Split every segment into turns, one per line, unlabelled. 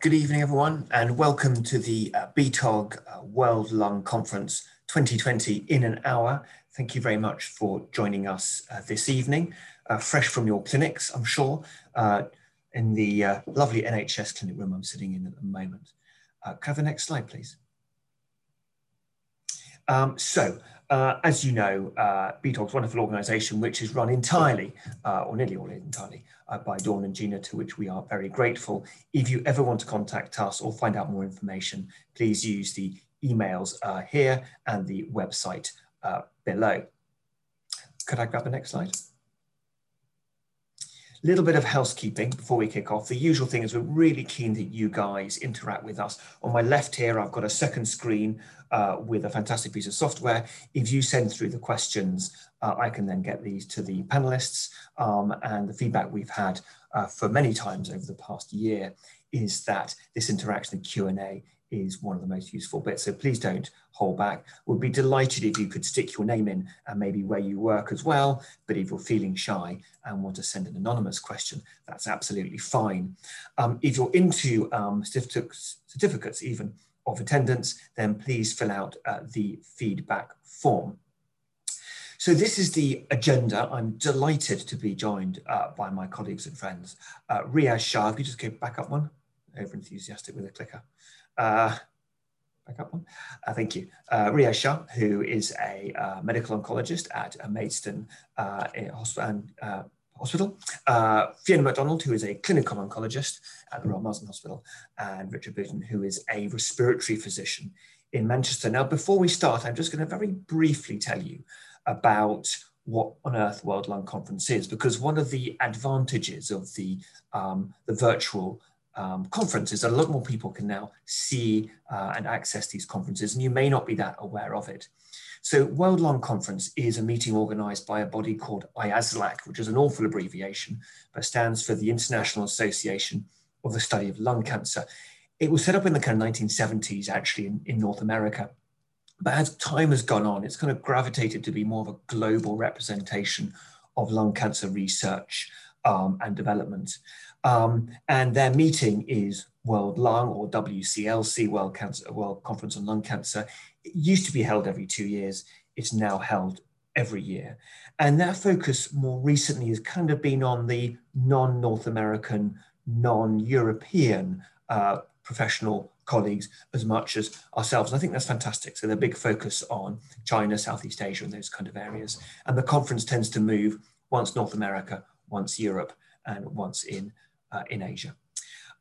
Good evening, everyone, and welcome to the uh, BTOG uh, World Lung Conference 2020 in an hour. Thank you very much for joining us uh, this evening, uh, fresh from your clinics, I'm sure, uh, in the uh, lovely NHS clinic room I'm sitting in at the moment. Uh, can I have the next slide, please? Um, so, uh, as you know, uh, BTOG's wonderful organisation, which is run entirely, uh, or nearly all entirely, uh, by Dawn and Gina, to which we are very grateful. If you ever want to contact us or find out more information, please use the emails uh, here and the website uh, below. Could I grab the next slide? Little bit of housekeeping before we kick off. The usual thing is we're really keen that you guys interact with us. On my left here, I've got a second screen uh, with a fantastic piece of software. If you send through the questions, uh, I can then get these to the panelists. Um, and the feedback we've had uh, for many times over the past year is that this interaction, the Q&A, is one of the most useful bits. So please don't hold back. We'd be delighted if you could stick your name in and maybe where you work as well. But if you're feeling shy and want to send an anonymous question, that's absolutely fine. Um, if you're into um, certificates, certificates even of attendance, then please fill out uh, the feedback form. So this is the agenda. I'm delighted to be joined uh, by my colleagues and friends. Uh, Riaz Shah, if you just go back up one, over enthusiastic with a clicker. Uh, back up one. Uh, thank you. Uh, Riaz Shah, who is a uh, medical oncologist at Maidstone uh, hospital, uh, hospital. Uh, Fiona McDonald, who is a clinical oncologist at the Royal Marsden Hospital, and Richard Booton, who is a respiratory physician in Manchester. Now, before we start, I'm just going to very briefly tell you about what on earth World Lung Conference is, because one of the advantages of the, um, the virtual um, conferences that a lot more people can now see uh, and access these conferences, and you may not be that aware of it. So World Lung Conference is a meeting organized by a body called IASLC, which is an awful abbreviation, but stands for the International Association of the Study of Lung Cancer. It was set up in the kind of 1970s, actually, in, in North America. But as time has gone on, it's kind of gravitated to be more of a global representation of lung cancer research um, and development. Um, and their meeting is World Lung or WCLC, World, cancer, World Conference on Lung Cancer. It used to be held every two years. It's now held every year. And their focus more recently has kind of been on the non-North American, non-European uh, professional colleagues as much as ourselves. And I think that's fantastic. So the big focus on China, Southeast Asia, and those kind of areas. And the conference tends to move once North America, once Europe, and once in in Asia.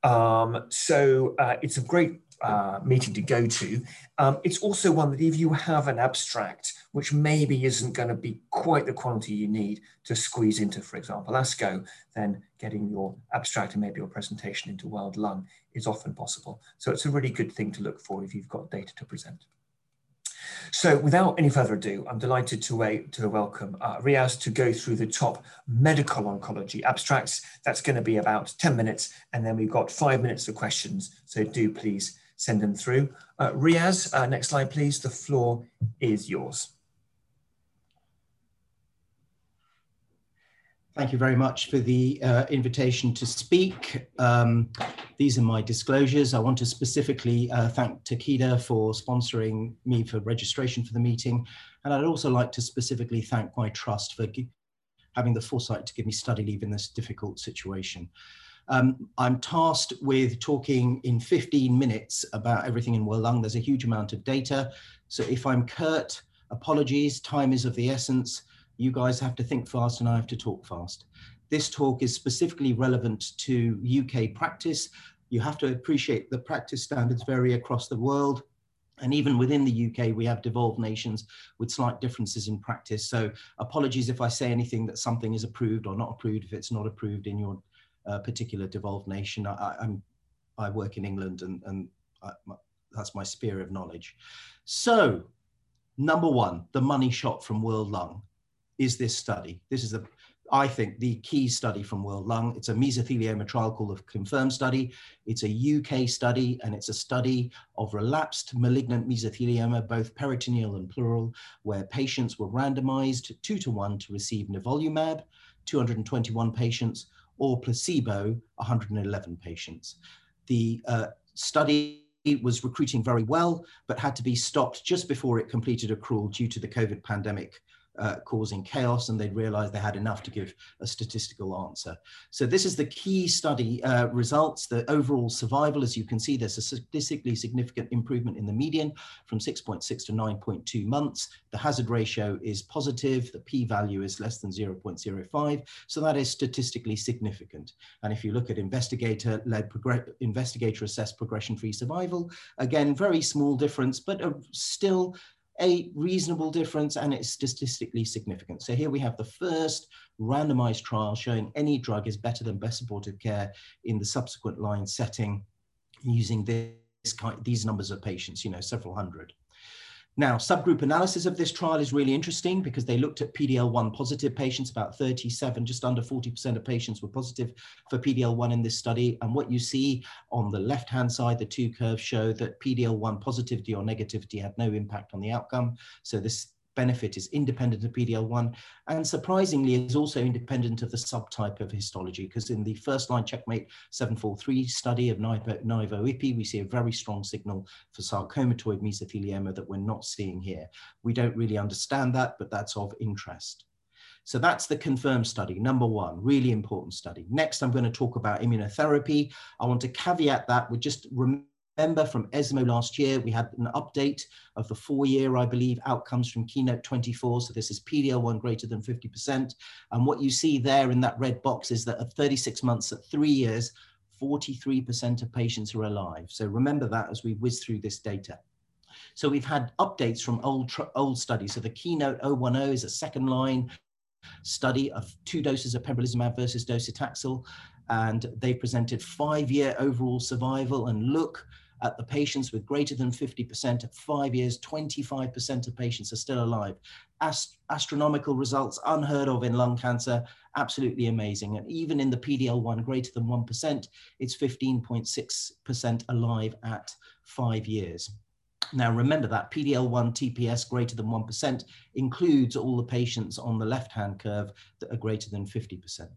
Um, so uh, it's a great uh, meeting to go to. Um, it's also one that if you have an abstract, which maybe isn't going to be quite the quantity you need to squeeze into, for example, ASCO, then getting your abstract and maybe your presentation into World Lung is often possible. So it's a really good thing to look for if you've got data to present. So without any further ado, I'm delighted to, wait, to welcome uh, Riaz to go through the top medical oncology abstracts. That's going to be about 10 minutes, and then we've got five minutes for questions. So do please send them through. Uh, Riaz, uh, next slide, please. The floor is yours.
Thank you very much for the uh, invitation to speak. Um, these are my disclosures. I want to specifically uh, thank Takeda for sponsoring me for registration for the meeting. And I'd also like to specifically thank my trust for having the foresight to give me study leave in this difficult situation. Um, I'm tasked with talking in 15 minutes about everything in Lung. There's a huge amount of data. So if I'm curt, apologies, time is of the essence you guys have to think fast and I have to talk fast. This talk is specifically relevant to UK practice. You have to appreciate the practice standards vary across the world. And even within the UK, we have devolved nations with slight differences in practice. So apologies if I say anything that something is approved or not approved if it's not approved in your uh, particular devolved nation. I, am I work in England and, and I, my, that's my sphere of knowledge. So number one, the money shot from World Lung is this study. This is, a, I think, the key study from World Lung. It's a mesothelioma trial called the CONFIRM study. It's a UK study, and it's a study of relapsed malignant mesothelioma, both peritoneal and pleural, where patients were randomized two to one to receive nivolumab, 221 patients, or placebo, 111 patients. the uh, study was recruiting very well, but had to be stopped just before it completed accrual due to the COVID pandemic uh, causing chaos and they'd realized they had enough to give a statistical answer. So this is the key study uh, results. The overall survival, as you can see, there's a statistically significant improvement in the median from 6.6 to 9.2 months. The hazard ratio is positive. The p-value is less than 0.05. So that is statistically significant. And if you look at investigator-led, investigator-assessed progression-free survival, again, very small difference, but still a reasonable difference and it's statistically significant. So here we have the first randomized trial showing any drug is better than best supportive care in the subsequent line setting using this kind, these numbers of patients, you know, several hundred. Now, subgroup analysis of this trial is really interesting because they looked at PD-L1 positive patients, about 37, just under 40% of patients were positive for PD-L1 in this study. And what you see on the left-hand side, the two curves show that PD-L1 positivity or negativity had no impact on the outcome. So this benefit is independent of PD-L1 and surprisingly is also independent of the subtype of histology because in the first line checkmate 743 study of nivo-ipi we see a very strong signal for sarcomatoid mesothelioma that we're not seeing here. We don't really understand that but that's of interest. So that's the confirmed study, number one, really important study. Next, I'm going to talk about immunotherapy. I want to caveat that with just remember from ESMO last year, we had an update of the four-year, I believe, outcomes from Keynote 24. So this is PD-L1 greater than 50%. And what you see there in that red box is that at 36 months, at three years, 43% of patients are alive. So remember that as we whiz through this data. So we've had updates from old, old studies. So the Keynote 010 is a second line study of two doses of pembrolizumab versus docetaxel. And they presented five-year overall survival. And look, at the patients with greater than 50% at five years, 25% of patients are still alive. Ast astronomical results unheard of in lung cancer, absolutely amazing. And even in the PDL1 greater than 1%, it's 15.6% alive at five years. Now remember that PDL1 TPS greater than 1% includes all the patients on the left-hand curve that are greater than 50%.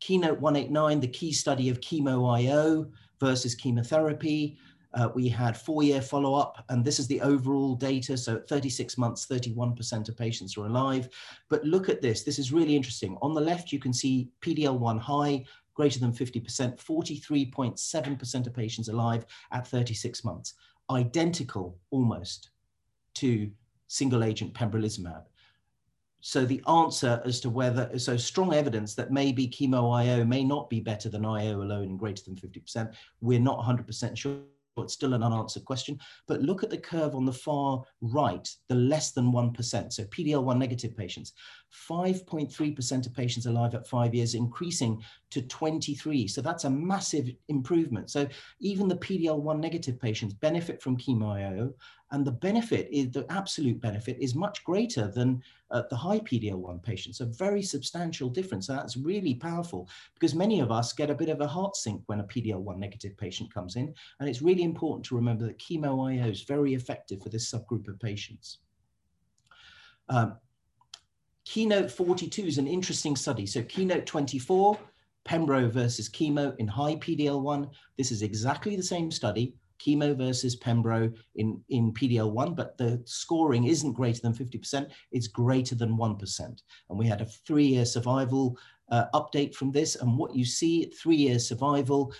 Keynote 189, the key study of chemo IO versus chemotherapy, uh, we had four-year follow-up, and this is the overall data. So at 36 months, 31% of patients are alive. But look at this. This is really interesting. On the left, you can see PDL1 high, greater than 50%, 43.7% of patients alive at 36 months. Identical, almost, to single-agent pembrolizumab. So the answer as to whether, so strong evidence that maybe chemo IO may not be better than IO alone in greater than 50%, we're not 100% sure it's still an unanswered question. But look at the curve on the far right, the less than 1%. So PDL1 negative patients, 5.3% of patients alive at five years, increasing to 23. So that's a massive improvement. So even the PDL1 negative patients benefit from chemo and the benefit is the absolute benefit is much greater than uh, the high PDL1 patients, a very substantial difference. So that's really powerful because many of us get a bit of a heart sink when a PDL1 negative patient comes in. And it's really important to remember that chemo IO is very effective for this subgroup of patients. Um, Keynote 42 is an interesting study. So Keynote 24, Pembro versus chemo in high PDL1. This is exactly the same study, chemo versus Pembro in, in PDL1, but the scoring isn't greater than 50%, it's greater than 1%. And we had a three-year survival uh, update from this. And what you see, three-year survival,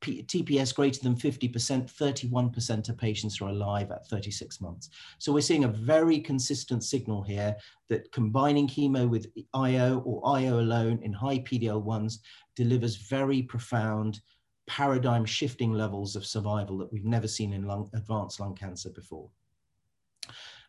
P TPS greater than 50%, 31% of patients are alive at 36 months. So we're seeing a very consistent signal here that combining chemo with IO or IO alone in high PDL1s delivers very profound paradigm shifting levels of survival that we've never seen in lung, advanced lung cancer before.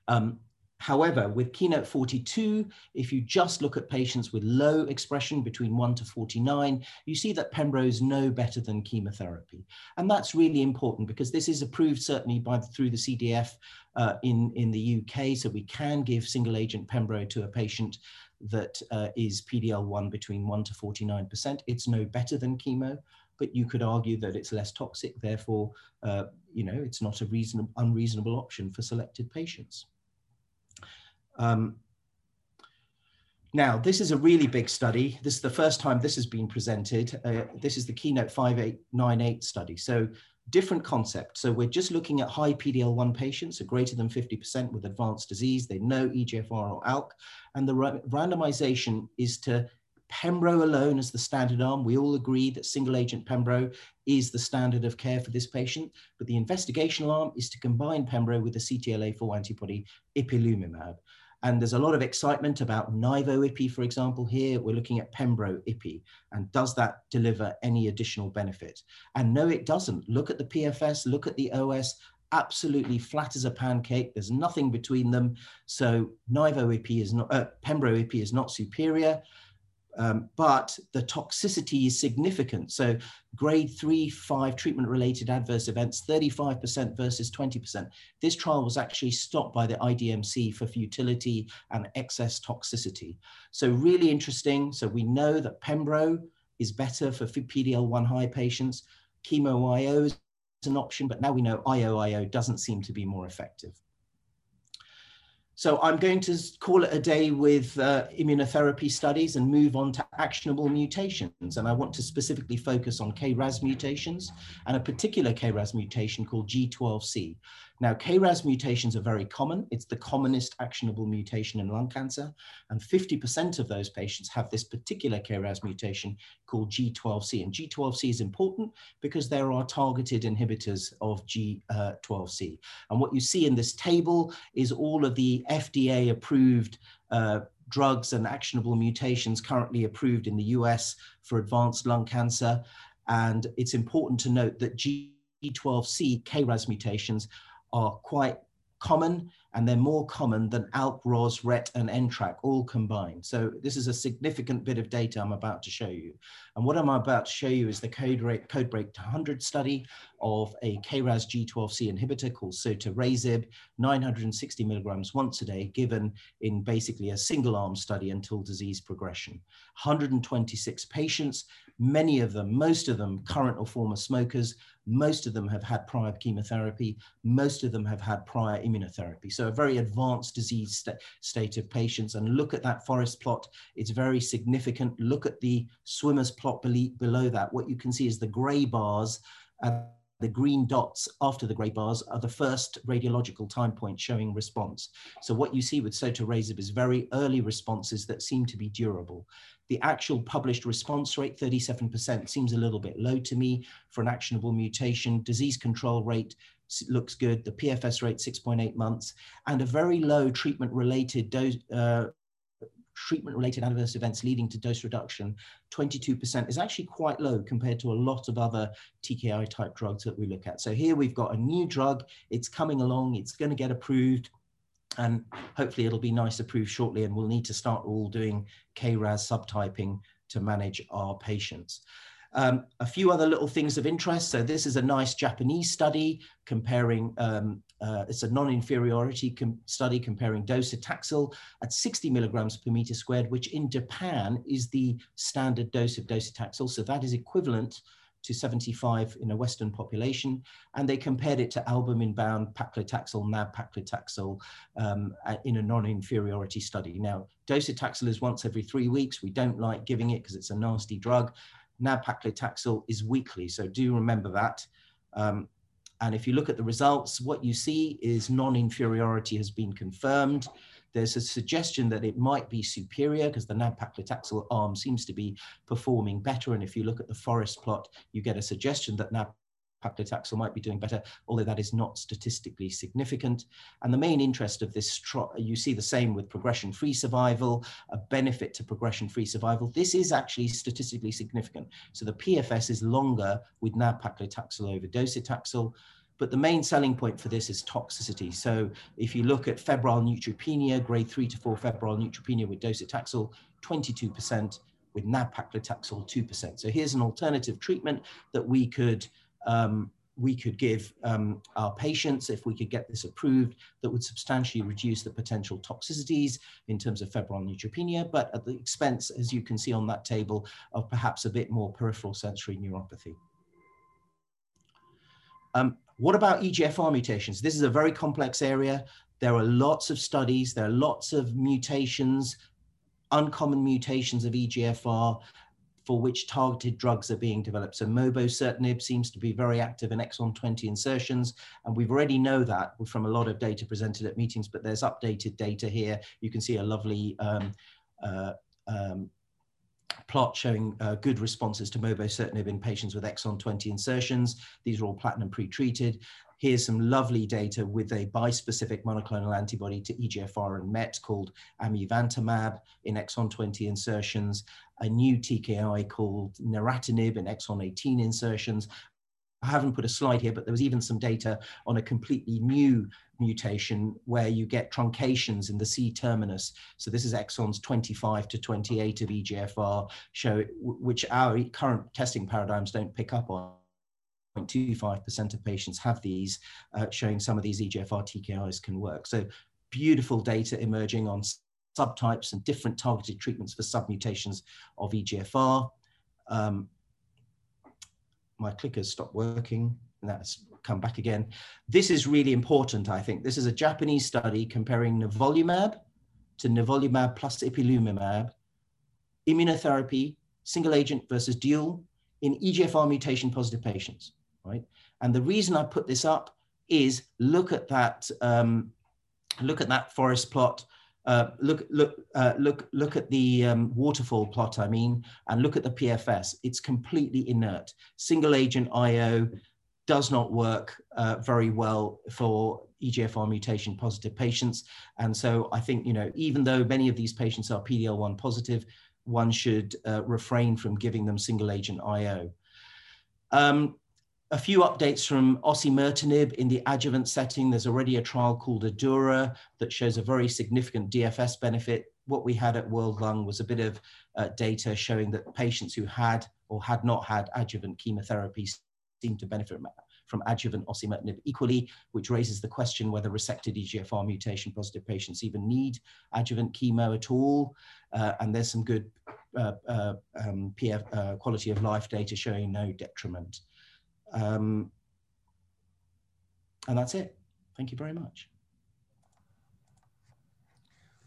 Um, However, with Keynote 42, if you just look at patients with low expression between 1 to 49, you see that Pembro is no better than chemotherapy. And that's really important because this is approved certainly by through the CDF uh, in, in the UK. So we can give single agent Pembro to a patient that uh, is PDL1 between 1 to 49%. It's no better than chemo but you could argue that it's less toxic. Therefore, uh, you know, it's not a reasonable, unreasonable option for selected patients. Um, Now, this is a really big study. This is the first time this has been presented. Uh, this is the Keynote 5898 study. So different concept. So we're just looking at high PD-L1 patients, so greater than 50% with advanced disease. They know EGFR or ALK. And the randomization is to Pembro alone as the standard arm. We all agree that single agent Pembro is the standard of care for this patient, but the investigational arm is to combine Pembro with the CTLA-4 antibody ipilimumab. And there's a lot of excitement about Nivo-IPI, for example. Here we're looking at Pembro-IPI, and does that deliver any additional benefit? And no, it doesn't. Look at the PFS, look at the OS, absolutely flat as a pancake. There's nothing between them. So Nivo-IPI is not, uh, Pembro-IPI is not superior um, but the toxicity is significant. So grade three, five treatment-related adverse events, 35% versus 20%. This trial was actually stopped by the IDMC for futility and excess toxicity. So really interesting. So we know that Pembro is better for PD-L1 high patients. Chemo IO is an option, but now we know IO-IO doesn't seem to be more effective. So I'm going to call it a day with uh, immunotherapy studies and move on to actionable mutations. And I want to specifically focus on KRAS mutations and a particular KRAS mutation called G12C. Now, KRAS mutations are very common. It's the commonest actionable mutation in lung cancer. And 50% of those patients have this particular KRAS mutation called G12C. And G12C is important because there are targeted inhibitors of G12C. And what you see in this table is all of the FDA approved uh, drugs and actionable mutations currently approved in the US for advanced lung cancer. And it's important to note that G12C KRAS mutations are quite common and they're more common than ALK, ROS, RET, and NTRK all combined. So this is a significant bit of data I'm about to show you. And what I'm about to show you is the CodeBreak, CodeBreak 100 study of a KRAS G12C inhibitor called sotorasib, 960 milligrams once a day, given in basically a single arm study until disease progression. 126 patients, many of them, most of them current or former smokers, most of them have had prior chemotherapy. Most of them have had prior immunotherapy. So a very advanced disease st state of patients. And look at that forest plot. It's very significant. Look at the swimmer's plot below that. What you can see is the gray bars and the green dots after the gray bars are the first radiological time point showing response. So what you see with sotorasib is very early responses that seem to be durable. The actual published response rate, 37%, seems a little bit low to me for an actionable mutation. Disease control rate looks good. The PFS rate, 6.8 months, and a very low treatment-related dose, uh, treatment-related adverse events leading to dose reduction, 22% is actually quite low compared to a lot of other TKI type drugs that we look at. So here we've got a new drug, it's coming along, it's gonna get approved and hopefully it'll be nice approved shortly and we'll need to start all doing KRAS subtyping to manage our patients. Um, a few other little things of interest. So this is a nice Japanese study comparing, um, uh, it's a non-inferiority com study comparing docetaxel at 60 milligrams per meter squared, which in Japan is the standard dose of docetaxel. So that is equivalent to 75 in a Western population, and they compared it to albumin-bound paclitaxel, nab-paclitaxel um, in a non-inferiority study. Now, docetaxel is once every three weeks. We don't like giving it because it's a nasty drug. Nab-paclitaxel is weekly, so do remember that. Um, and if you look at the results, what you see is non-inferiority has been confirmed. There's a suggestion that it might be superior because the nab-paclitaxel arm seems to be performing better. And if you look at the forest plot, you get a suggestion that nab paclitaxel might be doing better, although that is not statistically significant. And the main interest of this, you see the same with progression-free survival, a benefit to progression-free survival. This is actually statistically significant. So the PFS is longer with nab-paclitaxel over docetaxel. But the main selling point for this is toxicity. So if you look at febrile neutropenia, grade three to four febrile neutropenia with docetaxel, 22%, with nab-paclitaxel, 2%. So here's an alternative treatment that we could um, we could give um, our patients if we could get this approved that would substantially reduce the potential toxicities in terms of febrile neutropenia, but at the expense, as you can see on that table, of perhaps a bit more peripheral sensory neuropathy. Um, what about EGFR mutations? This is a very complex area. There are lots of studies, there are lots of mutations uncommon mutations of EGFR for which targeted drugs are being developed. So mobocertinib seems to be very active in exon 20 insertions, and we've already know that from a lot of data presented at meetings, but there's updated data here. You can see a lovely um, uh, um, plot showing uh, good responses to mobocertinib in patients with exon 20 insertions. These are all platinum pre-treated. Here's some lovely data with a bispecific monoclonal antibody to EGFR and MET called amivantamab in exon 20 insertions, a new TKI called neratinib in exon 18 insertions. I haven't put a slide here, but there was even some data on a completely new mutation where you get truncations in the C terminus. So this is exons 25 to 28 of EGFR, show, which our current testing paradigms don't pick up on. 0.25% of patients have these, uh, showing some of these EGFR TKIs can work. So beautiful data emerging on subtypes and different targeted treatments for submutations of EGFR. Um, my clicker's stopped working and that's come back again. This is really important, I think. This is a Japanese study comparing nivolumab to nivolumab plus ipilimumab, immunotherapy, single agent versus dual in EGFR mutation positive patients right? And the reason I put this up is look at that, um, look at that forest plot. Uh, look, look, uh, look, look at the um, waterfall plot. I mean, and look at the PFS. It's completely inert. Single agent IO does not work uh, very well for EGFR mutation positive patients. And so I think, you know, even though many of these patients are PD-L1 positive, one should uh, refrain from giving them single agent IO. Um, a few updates from osimertinib in the adjuvant setting. There's already a trial called ADAURA that shows a very significant DFS benefit. What we had at World Lung was a bit of uh, data showing that patients who had or had not had adjuvant chemotherapy seemed to benefit from, adjuvant osimertinib equally, which raises the question whether resected EGFR mutation positive patients even need adjuvant chemo at all. Uh, and there's some good uh, uh um, PF, uh, quality of life data showing no detriment. Um, and that's it. Thank you very much.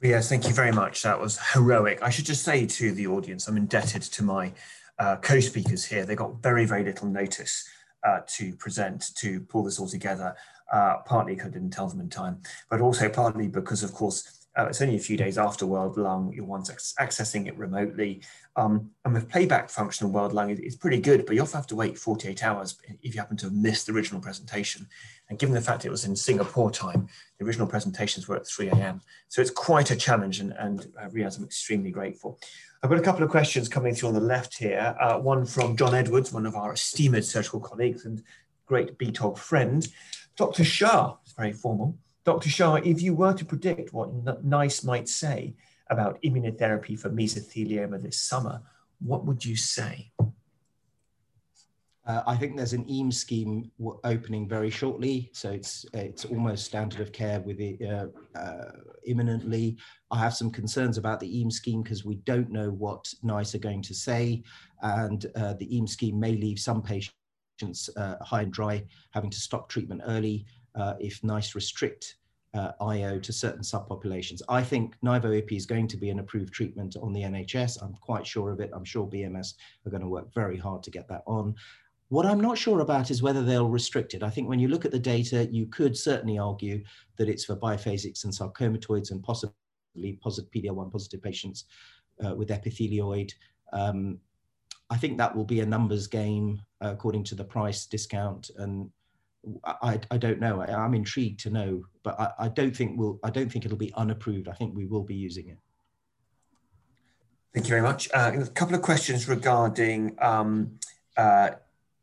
Yes, thank you very much. That was heroic. I should just say to the audience, I'm indebted to my uh, co-speakers here. They got very, very little notice uh, to present, to pull this all together, uh, partly because I didn't tell them in time, but also partly because, of course, uh, it's only a few days after World Lung, you're once accessing it remotely. Um, and the playback function of World Lung is, is, pretty good, but you often have to wait 48 hours if you happen to have missed the original presentation. And given the fact it was in Singapore time, the original presentations were at 3 a.m. So it's quite a challenge, and, and uh, Riaz, I'm extremely grateful. I've got a couple of questions coming through on the left here. Uh, one from John Edwards, one of our esteemed surgical colleagues and great BTOG friend. Dr. Shah, it's very formal. Dr. Shah, if you were to predict what NICE might say about immunotherapy for mesothelioma this summer, what would you say?
Uh, I think there's an EAM scheme opening very shortly, so it's it's almost standard of care with it uh, uh, imminently. I have some concerns about the EAM scheme because we don't know what NICE are going to say, and uh, the EAM scheme may leave some patients uh, high and dry, having to stop treatment early uh, if NICE restrict uh, IO to certain subpopulations. I think Nivo-IPI is going to be an approved treatment on the NHS. I'm quite sure of it. I'm sure BMS are going to work very hard to get that on. What I'm not sure about is whether they'll restrict it. I think when you look at the data, you could certainly argue that it's for biphasics and sarcomatoids and possibly positive PD-L1 positive patients uh, with epithelioid. Um, I think that will be a numbers game uh, according to the price discount and I, I don't know. I, am intrigued to know, but I, I don't think we'll. I don't think it'll be unapproved. I think we will be using it.
Thank you very much. Uh, a couple of questions regarding um, uh,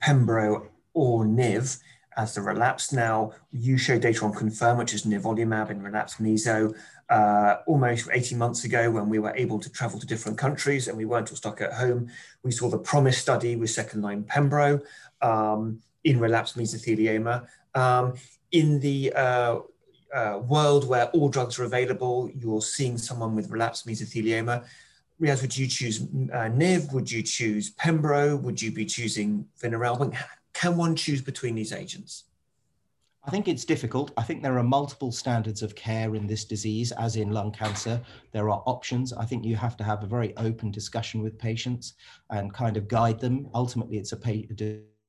Pembro or Niv as the relapse. Now, you show data on Confirm, which is nivolumab in relapsed meso, uh, almost 18 months ago when we were able to travel to different countries and we weren't all stuck at home. We saw the PROMISE study with second line Pembro. Um, in relapsed mesothelioma. Um, in the uh, uh, world where all drugs are available, you're seeing someone with relapsed mesothelioma. Riaz, would you choose uh, NIV? Would you choose Pembro? Would you be choosing Vinorelbine? Can one choose between these agents?
I think it's difficult. I think there are multiple standards of care in this disease, as in lung cancer. There are options. I think you have to have a very open discussion with patients and kind of guide them. Ultimately, it's a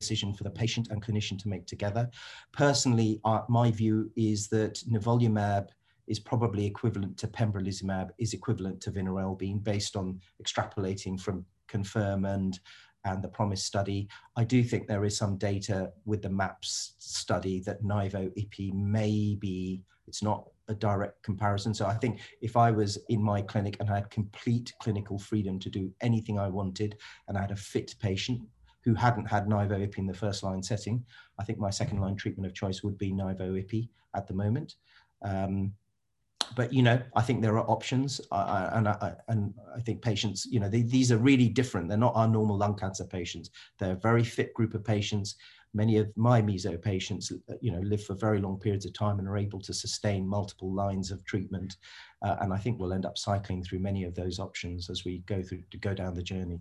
decision for the patient and clinician to make together. Personally, uh, my view is that nivolumab is probably equivalent to pembrolizumab, is equivalent to vinorelbine based on extrapolating from confirm and and the promise study. I do think there is some data with the MAPS study that nivo-ipi may be, it's not a direct comparison. So I think if I was in my clinic and I had complete clinical freedom to do anything I wanted and I had a fit patient who hadn't had nivo-ipi in the first line setting, I think my second line treatment of choice would be nivo-ipi at the moment. Um, but you know, I think there are options, uh, and I, and I think patients, you know, they, these are really different. They're not our normal lung cancer patients. They're a very fit group of patients. Many of my meso patients, you know, live for very long periods of time and are able to sustain multiple lines of treatment. Uh, and I think we'll end up cycling through many of those options as we go through to go down the journey.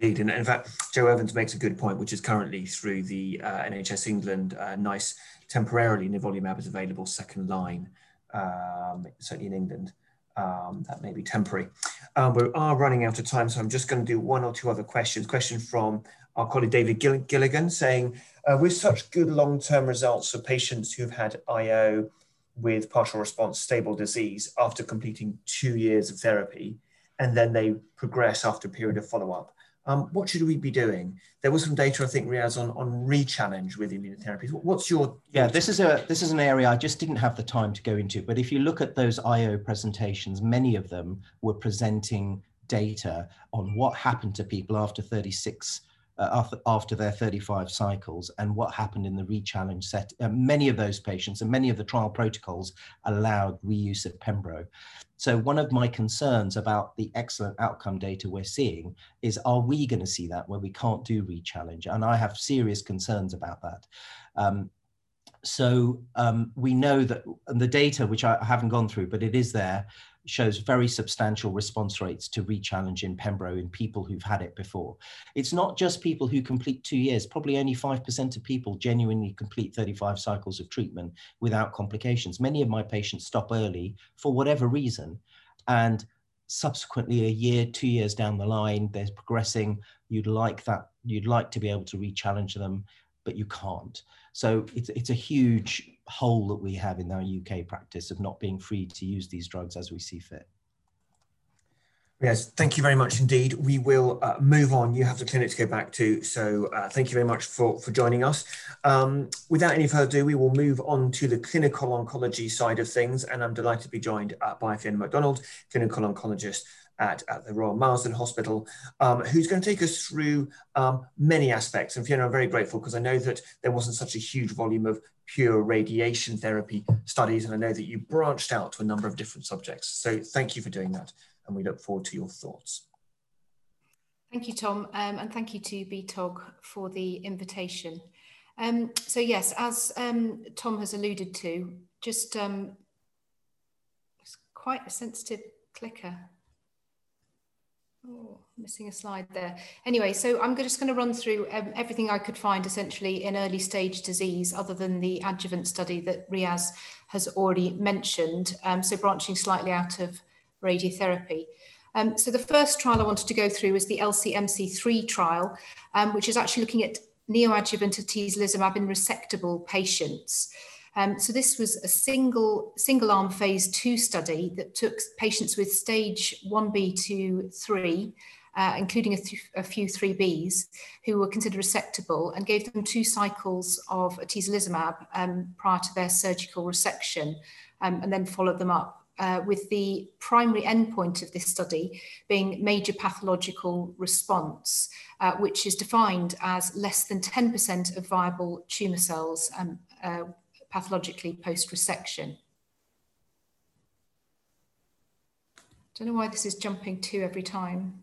Indeed, and in fact, Joe Evans makes a good point, which is currently through the uh, NHS England, uh, NICE temporarily nivolumab is available second line um, certainly in England. Um, that may be temporary. Um, we are running out of time, so I'm just going to do one or two other questions. Question from our colleague David Gill Gilligan saying, uh, with such good long-term results for patients who've had IO with partial response stable disease after completing two years of therapy, and then they progress after a period of follow-up, um, what should we be doing? There was some data, I think, Riaz, on, on re-challenge with immunotherapies. What's your
yeah? This is a this is an area I just didn't have the time to go into. But if you look at those IO presentations, many of them were presenting data on what happened to people after 36 uh, after, after their 35 cycles and what happened in the re-challenge set. Uh, many of those patients and many of the trial protocols allowed reuse of Pembro. So one of my concerns about the excellent outcome data we're seeing is, are we going to see that where we can't do re-challenge? And I have serious concerns about that. Um, so um, we know that the data, which I haven't gone through, but it is there, shows very substantial response rates to re-challenge in Pembro in people who've had it before. It's not just people who complete two years, probably only 5% of people genuinely complete 35 cycles of treatment without complications. Many of my patients stop early for whatever reason. And subsequently a year, two years down the line, they're progressing. You'd like that, you'd like to be able to re-challenge them, but you can't. So it's, it's a huge hole that we have in our UK practice of not being free to use these drugs as we see fit.
Yes, thank you very much indeed. We will uh, move on. You have the clinic to go back to, so uh, thank you very much for, for joining us. Um, without any further ado, we will move on to the clinical oncology side of things, and I'm delighted to be joined uh, by Fiona McDonald, clinical oncologist at, at the Royal Marsden Hospital, um, who's going to take us through um, many aspects. And Fiona, I'm very grateful because I know that there wasn't such a huge volume of pure radiation therapy studies, and I know that you branched out to a number of different subjects. So thank you for doing that, and we look forward to your thoughts.
Thank you, Tom, um, and thank you to BTOG for the invitation. Um, so yes, as um, Tom has alluded to, just um, it's quite a sensitive clicker. Oh, missing a slide there. Anyway, so I'm just going to run through um, everything I could find essentially in early stage disease other than the adjuvant study that Riaz has already mentioned. Um, so branching slightly out of radiotherapy. Um, so the first trial I wanted to go through is the LCMC3 trial, um, which is actually looking at neoadjuvant atezolizumab in resectable patients. Um, so this was a single single arm phase two study that took patients with stage 1B to 3, uh, including a, th a, few 3Bs, who were considered resectable and gave them two cycles of atezolizumab um, prior to their surgical resection um, and then followed them up uh, with the primary endpoint of this study being major pathological response, uh, which is defined as less than 10% of viable tumour cells um, pathologically post-resection. Don't know why this is jumping two every time.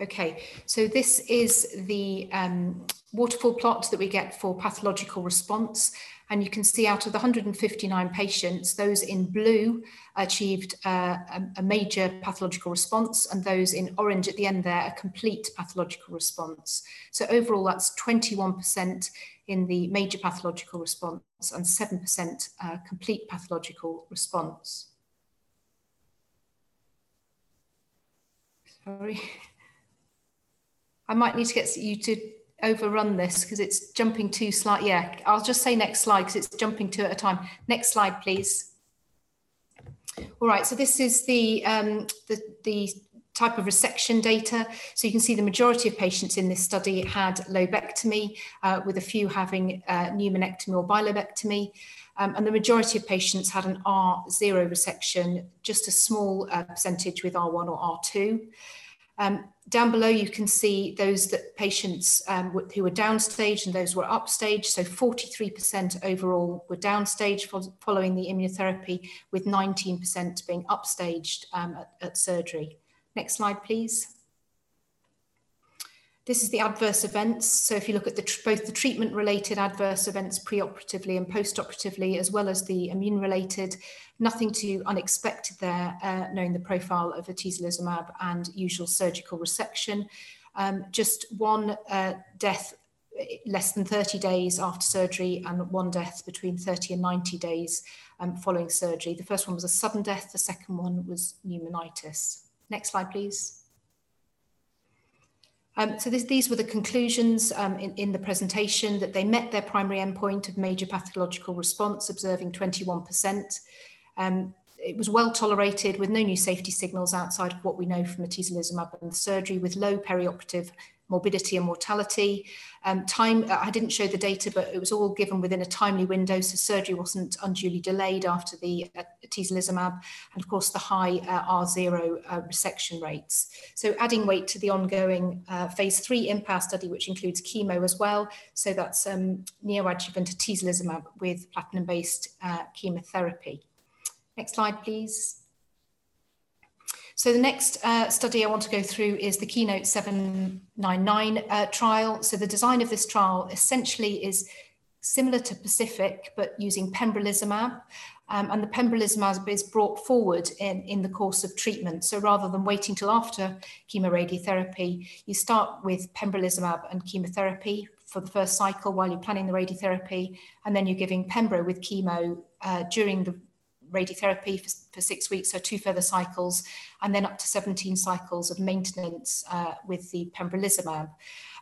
Okay, so this is the um, waterfall plot that we get for pathological response. And you can see out of the 159 patients, those in blue achieved uh, a, a, major pathological response, and those in orange at the end there, a complete pathological response. So overall, that's 21% in the major pathological response and 7% uh, complete pathological response. Sorry. I might need to get you to overrun this because it's jumping too slides. Yeah, I'll just say next slide because it's jumping two at a time. Next slide, please. All right, so this is the, um, the, the type of resection data. So you can see the majority of patients in this study had lobectomy, uh, with a few having uh, pneumonectomy or bilobectomy. Um, and the majority of patients had an R0 resection, just a small uh, percentage with R1 or R2. Um, down below, you can see those that patients um, who were downstage and those were upstage. So 43% overall were downstage following the immunotherapy, with 19% being upstaged um, at, at surgery. Next slide, please. This is the adverse events. So if you look at the both the treatment-related adverse events preoperatively and postoperatively, as well as the immune-related, nothing too unexpected there, uh, knowing the profile of atezolizumab and usual surgical resection. Um, just one uh, death less than 30 days after surgery and one death between 30 and 90 days um, following surgery. The first one was a sudden death, the second one was pneumonitis. Next slide, please. Um, so this, these were the conclusions um, in, in, the presentation that they met their primary endpoint of major pathological response, observing 21%. Um, it was well tolerated with no new safety signals outside of what we know from atezolizumab and surgery with low perioperative morbidity and mortality. Um, time, I didn't show the data, but it was all given within a timely window, so surgery wasn't unduly delayed after the uh, and of course the high uh, R0 uh, resection rates. So adding weight to the ongoing uh, phase three IMPASS study, which includes chemo as well, so that's um, neoadjuvant atezolizumab with platinum-based uh, chemotherapy. Next slide, please. So the next uh, study I want to go through is the Keynote 799 uh, trial. So the design of this trial essentially is similar to Pacific, but using pembrolizumab. Um, and the pembrolizumab is brought forward in, in the course of treatment. So rather than waiting till after chemoradiotherapy, you start with pembrolizumab and chemotherapy for the first cycle while you're planning the radiotherapy, and then you're giving pembro with chemo uh, during the radiotherapy for, for six weeks, so two further cycles, and then up to 17 cycles of maintenance uh, with the pembrolizumab.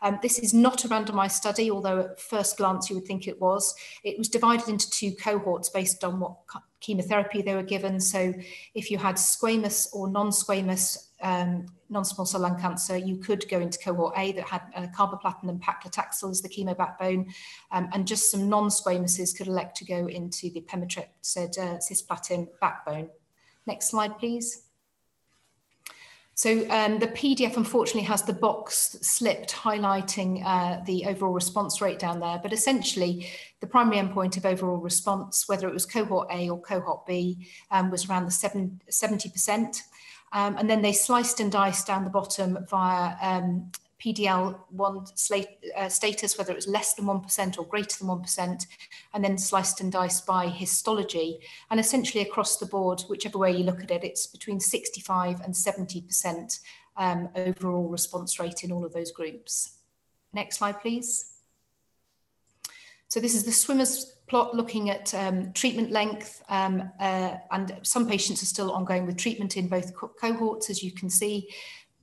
Um, this is not a randomized study, although at first glance you would think it was. It was divided into two cohorts based on what chemotherapy they were given. So if you had squamous or non-squamous um, non-small cell lung cancer, you could go into cohort A that had uh, carboplatin and paclitaxel as the chemo backbone, um, and just some non-squamouses could elect to go into the pemetrexed uh, cisplatin backbone. Next slide, please. So um, the PDF unfortunately has the box slipped highlighting uh, the overall response rate down there, but essentially the primary endpoint of overall response, whether it was cohort A or cohort B, um, was around the seven, 70%. Um, and then they sliced and diced down the bottom via um, PDL1 uh, status, whether it was less than 1% or greater than 1%, and then sliced and diced by histology. And essentially across the board, whichever way you look at it, it's between 65 and 70% um, overall response rate in all of those groups. Next slide, please. So this is the swimmers plot looking at um, treatment length um, uh, and some patients are still ongoing with treatment in both co cohorts as you can see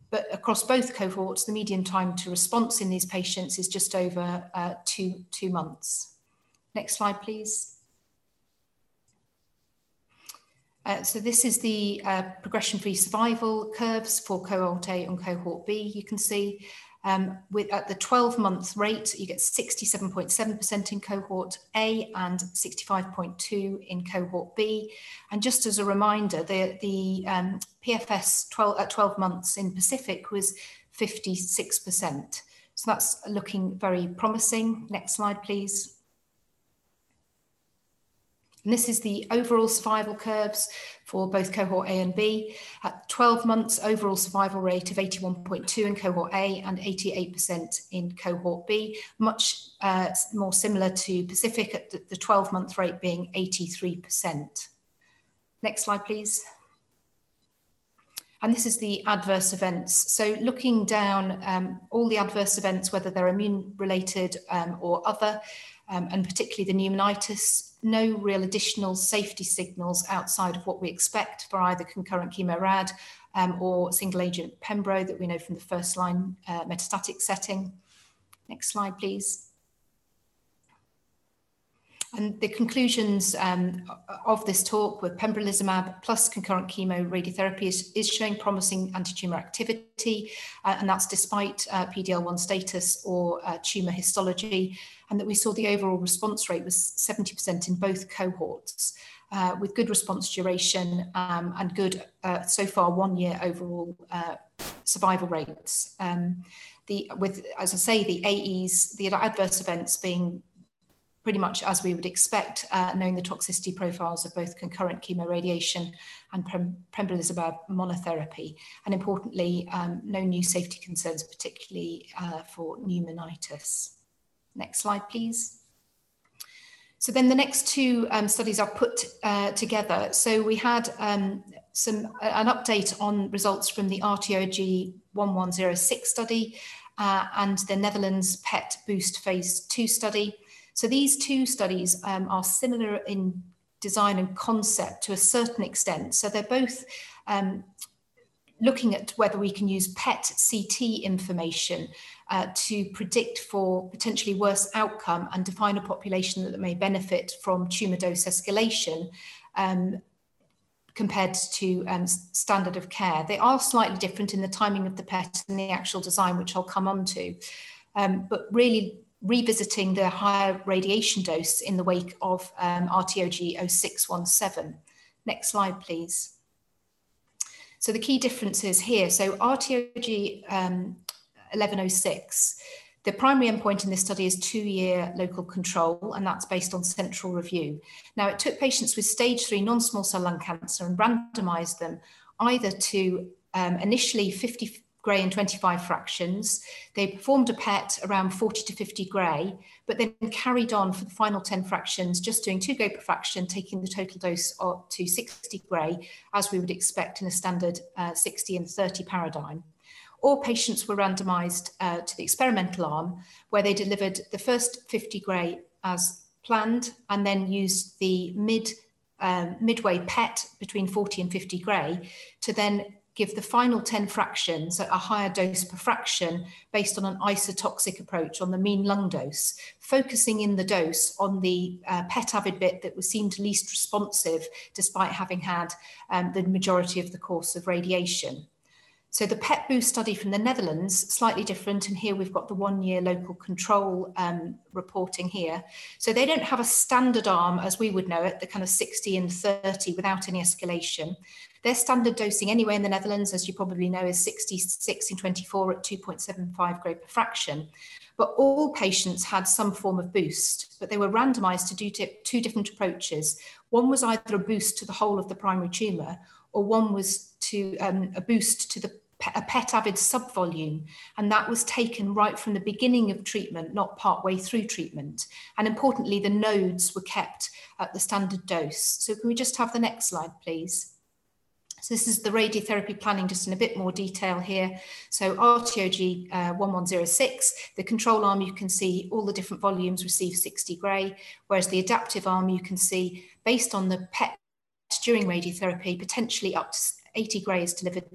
but across both cohorts the median time to response in these patients is just over uh, two, two months. Next slide please. Uh, so this is the uh, progression-free survival curves for cohort A and cohort B. You can see um, with at the 12 month rate, you get 67.7% in cohort A and 65.2 in cohort B. And just as a reminder, the, the um, PFS 12, at 12 months in Pacific was 56%. So that's looking very promising. Next slide, please. And this is the overall survival curves for both cohort A and B. At 12 months, overall survival rate of 81.2 in cohort A and 88% in cohort B, much uh, more similar to Pacific at the 12 month rate being 83%. Next slide, please. And this is the adverse events. So looking down um, all the adverse events, whether they're immune related um, or other, um, and particularly the pneumonitis, no real additional safety signals outside of what we expect for either concurrent chemo-rad um, or single agent pembro that we know from the first line uh, metastatic setting. Next slide, please. And the conclusions um, of this talk with pembrolizumab plus concurrent chemo radiotherapy is, is showing promising anti-tumor activity, uh, and that's despite uh, PD-L1 status or uh, tumor histology, and that we saw the overall response rate was 70% in both cohorts. Uh, with good response duration um, and good, uh, so far, one year overall uh, survival rates. Um, the, with, as I say, the AEs, the adverse events being pretty much as we would expect, uh, knowing the toxicity profiles of both concurrent chemoradiation and pem pembrolizumab monotherapy. And importantly, um, no new safety concerns, particularly uh, for pneumonitis. Next slide, please. So then the next two um, studies are put uh, together. So we had um, some an update on results from the RTOG 1106 study uh, and the Netherlands PET Boost phase two study. So these two studies um, are similar in design and concept to a certain extent. So they're both um, looking at whether we can use PET CT information uh, to predict for potentially worse outcome and define a population that may benefit from tumour dose escalation um, compared to um, standard of care. They are slightly different in the timing of the PET and the actual design, which I'll come on to. Um, but really revisiting the higher radiation dose in the wake of um, RTOG 0617. Next slide, please. So the key differences here, so RTOG um, 1106, the primary endpoint in this study is two-year local control, and that's based on central review. Now, it took patients with stage three non-small cell lung cancer and randomized them either to um, initially 50 gray and 25 fractions. They performed a PET around 40 to 50 gray, but then carried on for the final 10 fractions, just doing two gray per fraction, taking the total dose to 60 gray, as we would expect in a standard uh, 60 and 30 paradigm. All patients were randomized uh, to the experimental arm, where they delivered the first 50 gray as planned, and then used the mid um, midway PET between 40 and 50 gray to then give the final 10 fractions at a higher dose per fraction based on an isotoxic approach on the mean lung dose, focusing in the dose on the uh, PET avid bit that was seemed least responsive despite having had um, the majority of the course of radiation. So the PET boost study from the Netherlands, slightly different, and here we've got the one-year local control um, reporting here. So they don't have a standard arm as we would know it, the kind of 60 and 30 without any escalation. Their standard dosing anyway in the Netherlands, as you probably know, is 66 in 24 at 2.75 gray per fraction. But all patients had some form of boost, but they were randomized to do two different approaches. One was either a boost to the whole of the primary tumour, or one was to um, a boost to the a PET avid subvolume, and that was taken right from the beginning of treatment, not part way through treatment. And importantly, the nodes were kept at the standard dose. So can we just have the next slide, please? So this is the radiotherapy planning just in a bit more detail here. So RTOG uh, 1106, the control arm, you can see all the different volumes receive 60 gray, whereas the adaptive arm, you can see based on the PET during radiotherapy, potentially up to 80 gray is delivered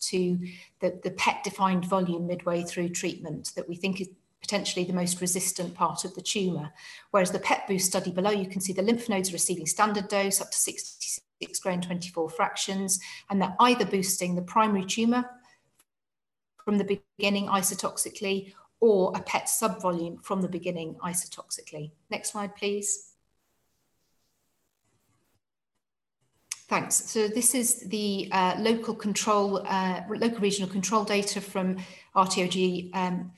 to the, the PET defined volume midway through treatment that we think is potentially the most resistant part of the tumour. Whereas the PET boost study below, you can see the lymph nodes receiving standard dose up to 60 6-24 fractions, and they're either boosting the primary tumour from the beginning isotoxically or a PET subvolume from the beginning isotoxically. Next slide, please. Thanks. So this is the uh, local control, uh, local regional control data from RTOG um,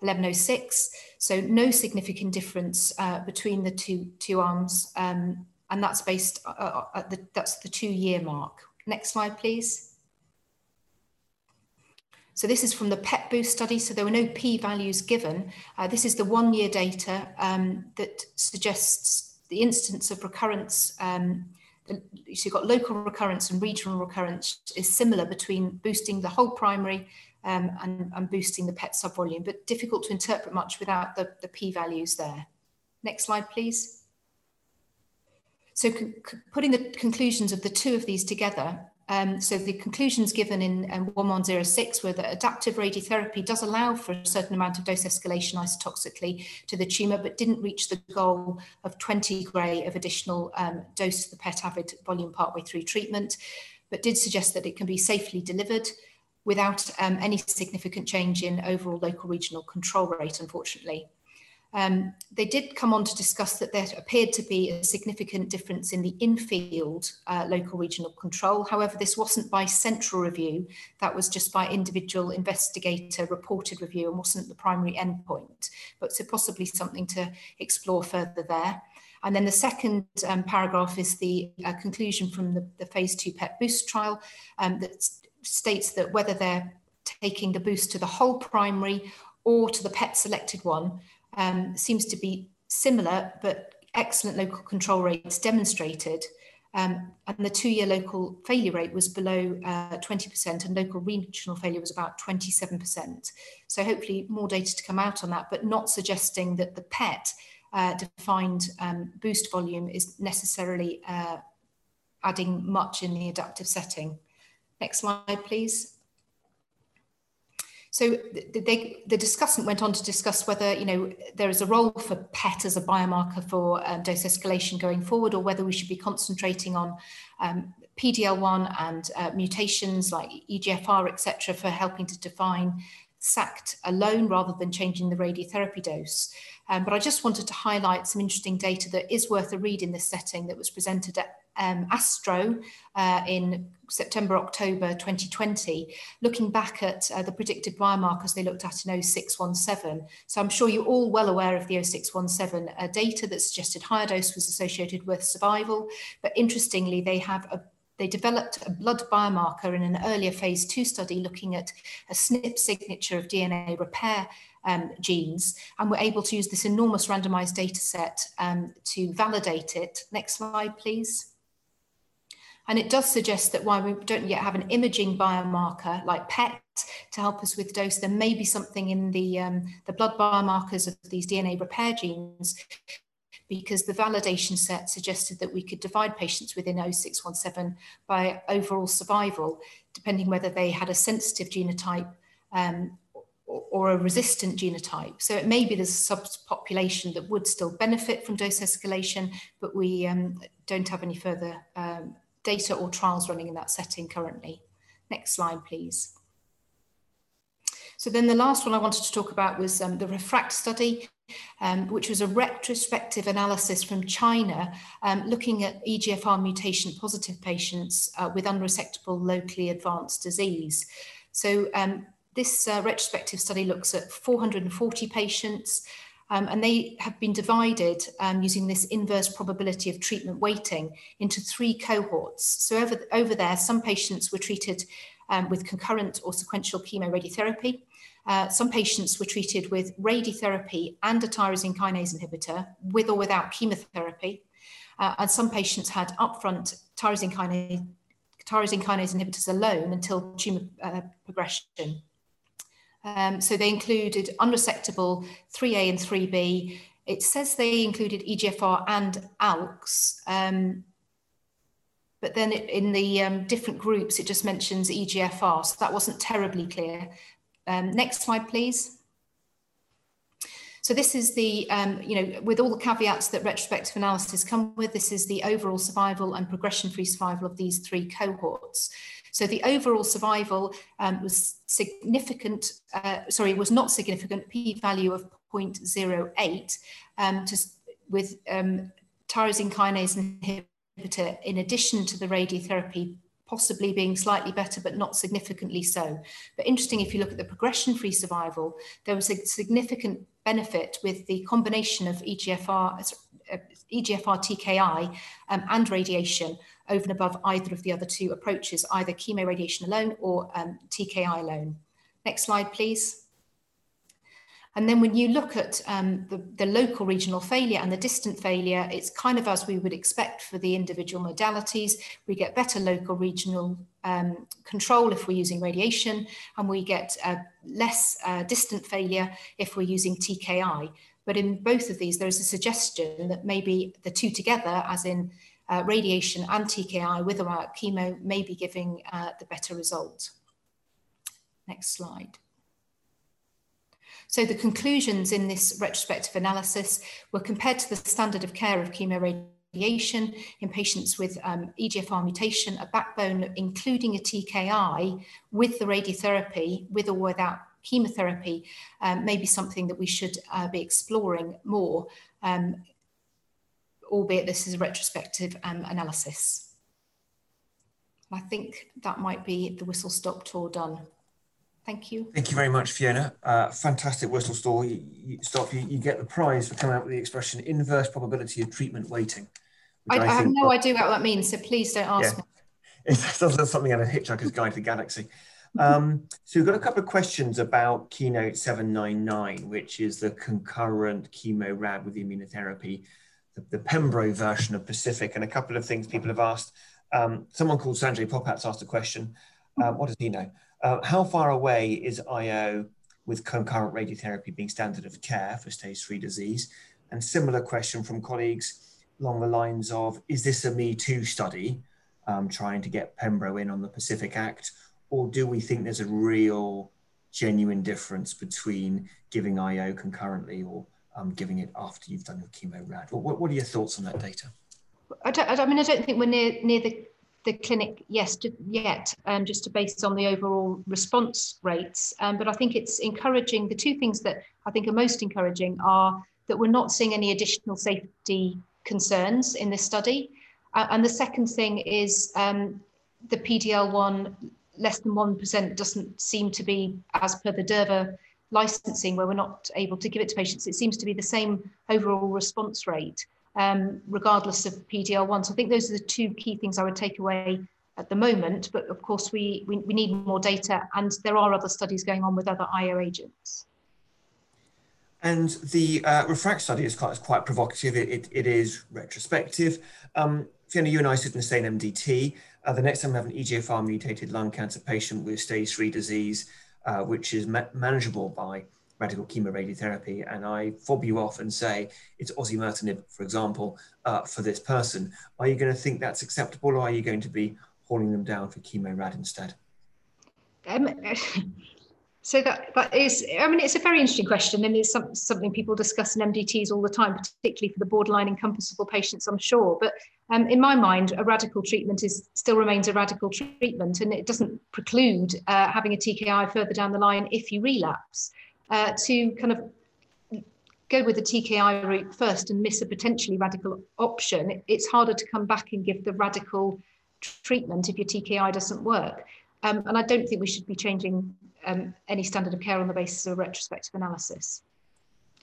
1106. So no significant difference uh, between the two, two arms um, and that's based uh, uh, at the, that's the two year mark. Next slide, please. So this is from the PET boost study. So there were no p values given. Uh, this is the one year data um, that suggests the instance of recurrence. Um, so you've got local recurrence and regional recurrence is similar between boosting the whole primary um, and, and, boosting the PET subvolume, but difficult to interpret much without the, the p values there. Next slide, please. So putting the conclusions of the two of these together, um, so the conclusions given in um, 1106 were that adaptive radiotherapy does allow for a certain amount of dose escalation isotoxically to the tumour, but didn't reach the goal of 20 gray of additional um, dose to the PET avid volume partway through treatment, but did suggest that it can be safely delivered without um, any significant change in overall local regional control rate, unfortunately. Um, they did come on to discuss that there appeared to be a significant difference in the infield uh, local regional control. However, this wasn't by central review, that was just by individual investigator reported review and wasn't the primary endpoint, but so possibly something to explore further there. And then the second um, paragraph is the uh, conclusion from the, the phase two PET boost trial um, that states that whether they're taking the boost to the whole primary or to the PET selected one, um, seems to be similar, but excellent local control rates demonstrated. Um, and the two-year local failure rate was below uh, 20% and local regional failure was about 27%. So hopefully more data to come out on that, but not suggesting that the PET uh, defined um, boost volume is necessarily uh, adding much in the adaptive setting. Next slide, please. So they, the discussant went on to discuss whether you know there is a role for PET as a biomarker for um, dose escalation going forward, or whether we should be concentrating on um, PDL1 and uh, mutations like EGFR, etc., for helping to define SACT alone rather than changing the radiotherapy dose. Um, but I just wanted to highlight some interesting data that is worth a read in this setting that was presented at um, Astro uh, in September, October 2020, looking back at uh, the predicted biomarkers they looked at in 0617. So I'm sure you're all well aware of the 0617 uh, data that suggested higher dose was associated with survival. But interestingly, they have a they developed a blood biomarker in an earlier phase two study looking at a SNP signature of DNA repair um, genes, and were able to use this enormous randomized data set um, to validate it. Next slide, please. And it does suggest that while we don't yet have an imaging biomarker like PET to help us with dose, there may be something in the, um, the blood biomarkers of these DNA repair genes because the validation set suggested that we could divide patients within 0617 by overall survival, depending whether they had a sensitive genotype um, or a resistant genotype. So it may be there's a subpopulation that would still benefit from dose escalation, but we um, don't have any further um, data or trials running in that setting currently. Next slide, please. So then the last one I wanted to talk about was um, the REFRACT study, um, which was a retrospective analysis from China um, looking at EGFR mutation positive patients uh, with unresectable locally advanced disease. So um, this uh, retrospective study looks at 440 patients um, and they have been divided um, using this inverse probability of treatment weighting into three cohorts. So over, over there, some patients were treated um, with concurrent or sequential chemoradiotherapy. Uh, some patients were treated with radiotherapy and a tyrosine kinase inhibitor with or without chemotherapy. Uh, and some patients had upfront tyrosine kinase, tyrosine kinase inhibitors alone until tumor uh, progression. Um, so they included unresectable 3A and 3B. It says they included EGFR and ALKs, um, but then it, in the um, different groups, it just mentions EGFR, so that wasn't terribly clear. Um, next slide, please. So this is the, um, you know, with all the caveats that retrospective analysis come with, this is the overall survival and progression-free survival of these three cohorts. So the overall survival um, was significant, uh, sorry, was not significant, p-value of 0.08 um, to, with um, tyrosine kinase inhibitor in addition to the radiotherapy possibly being slightly better, but not significantly so. But interesting, if you look at the progression-free survival, there was a significant benefit with the combination of EGFR, uh, EGFR TKI um, and radiation over and above either of the other two approaches, either chemoradiation alone or um, TKI alone. Next slide, please. And then when you look at um, the, the, local regional failure and the distant failure, it's kind of as we would expect for the individual modalities. We get better local regional um, control if we're using radiation, and we get uh, less uh, distant failure if we're using TKI. But in both of these, there is a suggestion that maybe the two together, as in uh, radiation and TKI with or without chemo, may be giving uh, the better result. Next slide. So the conclusions in this retrospective analysis were compared to the standard of care of chemoradiation in patients with um, EGFR mutation, a backbone including a TKI with the radiotherapy, with or without chemotherapy, um, may be something that we should uh, be exploring more, um, albeit this is a retrospective um, analysis. I think that might be the whistle stop tour done. Thank you.
Thank you very much, Fiona. Uh, fantastic whistle stop. You, you, stop. You, you, get the prize for coming up with the expression inverse probability of treatment weighting.
I, I, I have no idea what that means, so please don't ask yeah. me.
It sounds like something out of Hitchhiker's Guide to the Galaxy. Um, so we've got a couple of questions about Keynote 799, which is the concurrent chemo rad with the immunotherapy, the, the Pembro version of Pacific, and a couple of things people have asked. Um, someone called Sanjay Popats asked a question. Uh, what does he know? Uh, how far away is IO with concurrent radiotherapy being standard of care for stage three disease? And similar question from colleagues along the lines of, is this a Me Too study um, trying to get Pembro in on the Pacific Act? Or do we think there's a real genuine difference between giving IO concurrently or um, giving it after you've done your chemo rad? What, what are your thoughts on that data?
I, don't, I mean, I don't think we're near, near the the clinic yes to, yet, um, just to based on the overall response rates. Um, but I think it's encouraging. The two things that I think are most encouraging are that we're not seeing any additional safety concerns in this study. Uh, and the second thing is um, the PDL1 less than 1% doesn't seem to be, as per the Durva licensing, where we're not able to give it to patients, it seems to be the same overall response rate um, regardless of PDL1. So I think those are the two key things I would take away at the moment. But of course, we, we, we need more data, and there are other studies going on with other IO agents.
And the uh, REFRACT study is quite, is quite provocative. It, it, it is retrospective. Um, Fiona, you and I sit in the same MDT. Uh, the next time we have an EGFR mutated lung cancer patient with stage three disease, uh, which is ma manageable by radical chemoradiotherapy and I fob you off and say it's osimertinib, for example, uh, for this person, are you going to think that's acceptable or are you going to be hauling them down for chemo rad instead?
Um, so that, that is, I mean, it's a very interesting question and it's some, something people discuss in MDTs all the time, particularly for the borderline encompassable patients, I'm sure. But um, in my mind, a radical treatment is still remains a radical treatment and it doesn't preclude uh, having a TKI further down the line if you relapse uh, to kind of go with the TKI route first and miss a potentially radical option, it's harder to come back and give the radical treatment if your TKI doesn't work. Um, and I don't think we should be changing um, any standard of care on the basis of a retrospective analysis.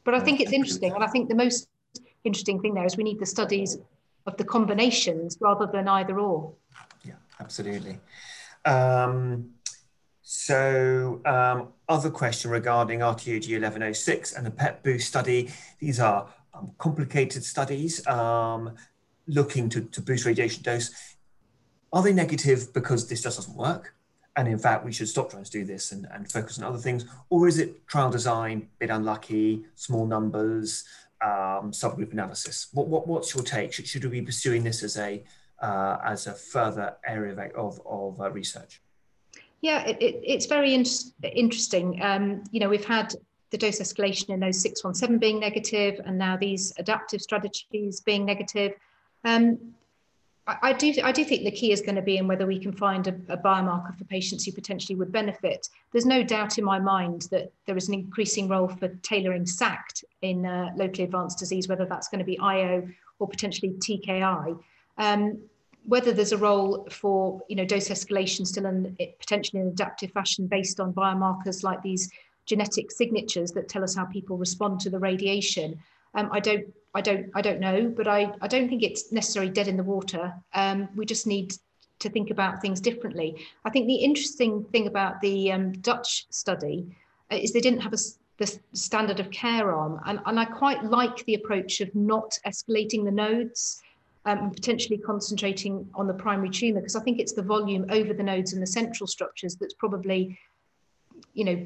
But I think it's interesting, and I think the most interesting thing there is we need the studies of the combinations rather than either or.
Yeah, absolutely. Um, so um, other question regarding RTOG 1106 and the PET boost study. These are um, complicated studies um, looking to, to boost radiation dose. Are they negative because this just doesn't work? And in fact, we should stop trying to do this and, and focus on other things. Or is it trial design, bit unlucky, small numbers, um, subgroup analysis? What, what, what's your take? Should, should we be pursuing this as a, uh, as a further area of, of, uh, research?
Yeah, it, it, it's very in interesting. Um, you know, we've had the dose escalation in those 617 being negative, and now these adaptive strategies being negative. Um, I, do, I do think the key is going to be in whether we can find a, a, biomarker for patients who potentially would benefit. There's no doubt in my mind that there is an increasing role for tailoring SACT in uh, locally advanced disease, whether that's going to be IO or potentially TKI. Um, whether there's a role for you know dose escalation still in potentially in an adaptive fashion based on biomarkers like these genetic signatures that tell us how people respond to the radiation. Um, I don't I don't I don't know, but I, I don't think it's necessarily dead in the water. Um, we just need to think about things differently. I think the interesting thing about the um, Dutch study uh, is they didn't have a, the standard of care arm, and, and I quite like the approach of not escalating the nodes um, and potentially concentrating on the primary tumour because I think it's the volume over the nodes and the central structures that's probably, you know,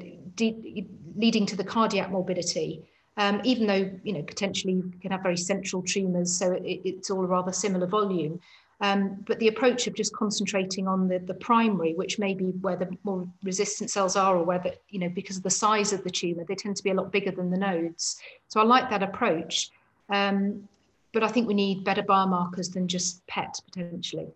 leading to the cardiac morbidity. Um, even though you know potentially you can have very central tumours, so it, it's all rather similar volume. Um, but the approach of just concentrating on the, the primary, which may be where the more resistant cells are, or whether, you know, because of the size of the tumor, they tend to be a lot bigger than the nodes. So I like that approach. Um, but I think we need better biomarkers than just PET potentially.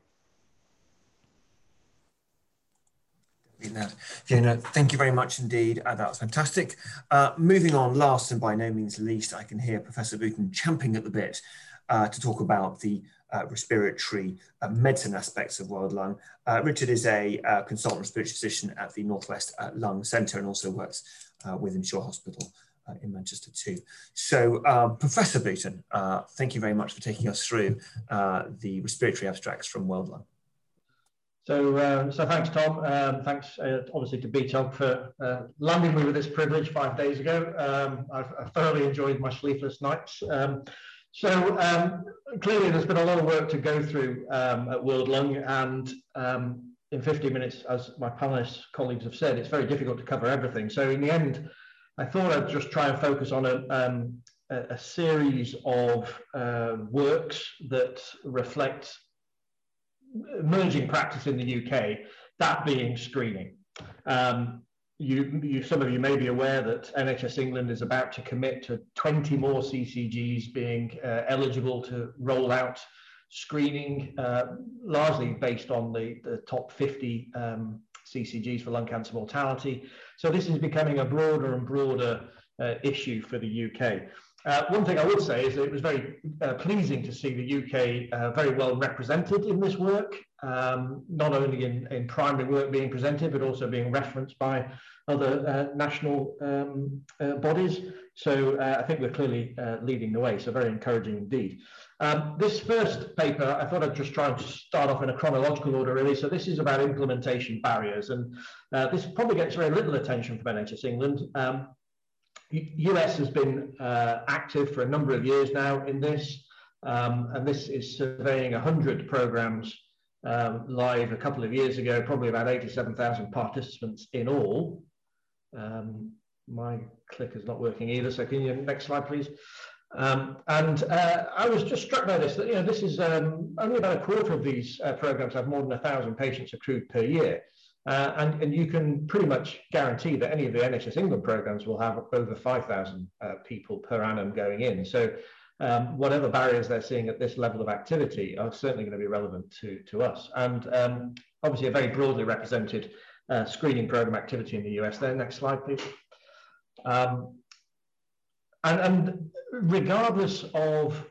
Fiona, thank you very much indeed. Uh, that was fantastic. Uh, moving on, last and by no means least, I can hear Professor Booton champing at the bit uh, to talk about the uh, respiratory uh, medicine aspects of World Lung. Uh, Richard is a consultant respiratory physician at the Northwest Lung Centre and also works within Shore Hospital in Manchester too. So um, Professor Booton, thank you very much for taking us through the respiratory abstracts from World Lung.
So, um, so thanks, Tom. Um, thanks, uh, obviously, to BTOG for uh, landing me with this privilege five days ago. Um, I've, I've, thoroughly enjoyed my sleepless nights. Um, so, um, clearly, there's been a lot of work to go through um, at World Lung, and in 50 minutes, as my panelists colleagues have said, it's very difficult to cover everything. So, in the end, I thought I'd just try and focus on a, um, a, a, series of uh, works that reflect emerging practice in the UK, that being screening. Um, you, you, some of you may be aware that NHS England is about to commit to 20 more CCGs being uh, eligible to roll out screening, uh, largely based on the, the top 50 um, CCGs for lung cancer mortality. So this is becoming a broader and broader uh, issue for the UK. Uh, one thing I would say is that it was very uh, pleasing to see the UK uh, very well represented in this work, um, not only in, in primary work being presented, but also being referenced by other uh, national um, uh, bodies. So I think we're clearly leading the way, so very encouraging indeed. Um, this first paper, I thought I'd just try and start off in a chronological order, really. So this is about implementation barriers, and uh, this probably gets very little attention from NHS England. US has been uh, active for a number of years now in this, um, and this is surveying 100 programs um, live a couple of years ago, probably about 87,000 participants in all. Um, my clicker's not working either, so can you, next slide, please. Um, and uh, I was just struck by this, that you know, this is um, only about a quarter of these uh, programs have more than a thousand patients accrued per year. Uh, and, and you can pretty much guarantee that any of the NHS England programs will have over 5,000 uh, people per annum going in. So um, whatever barriers they're seeing at this level of activity are certainly going to be relevant to, to us. And um, obviously a very broadly represented uh, screening program activity in the US there. Next slide, please. Um, and, and regardless of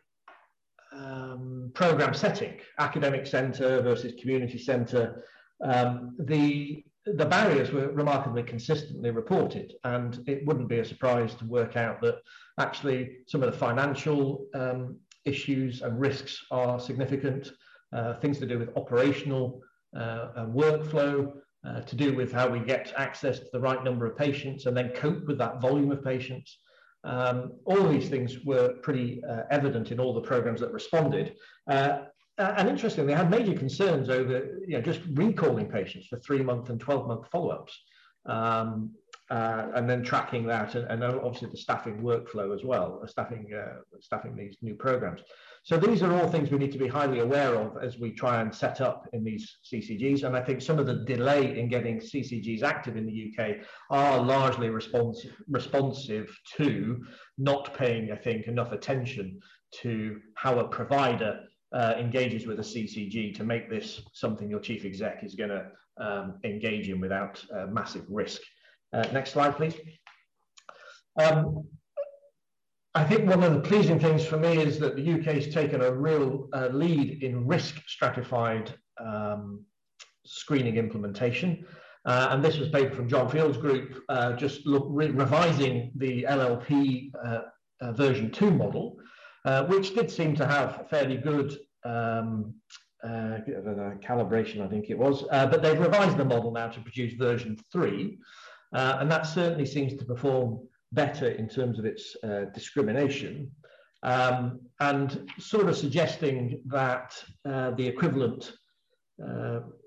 um, program setting, academic centre versus community centre, um, the the barriers were remarkably consistently reported, and it wouldn't be a surprise to work out that actually some of the financial um, issues and risks are significant. Uh, things to do with operational uh, workflow, uh, to do with how we get access to the right number of patients and then cope with that volume of patients. Um, all these things were pretty uh, evident in all the programs that responded. Uh, and interestingly, they had major concerns over you know, just recalling patients for three month and 12 month follow ups. Um, uh, and then tracking that and, and, obviously the staffing workflow as well, staffing, uh, staffing these new programs. So these are all things we need to be highly aware of as we try and set up in these CCGs. And I think some of the delay in getting CCGs active in the UK are largely responsive, responsive to not paying, I think, enough attention to how a provider uh, engages with a CCG to make this something your chief exec is going to um, engage in without uh, massive risk. Uh, next slide, please. Um, I think one of the pleasing things for me is that the UK has taken a real uh, lead in risk stratified um, screening implementation. Uh, and this was paper from John Field's group, uh, just look, re revising the LLP uh, uh, version 2 model. Uh, which did seem to have fairly good um, uh, calibration, I think it was. Uh, but they've revised the model now to produce version three, uh, and that certainly seems to perform better in terms of its uh, discrimination, um, and sort of suggesting that the equivalent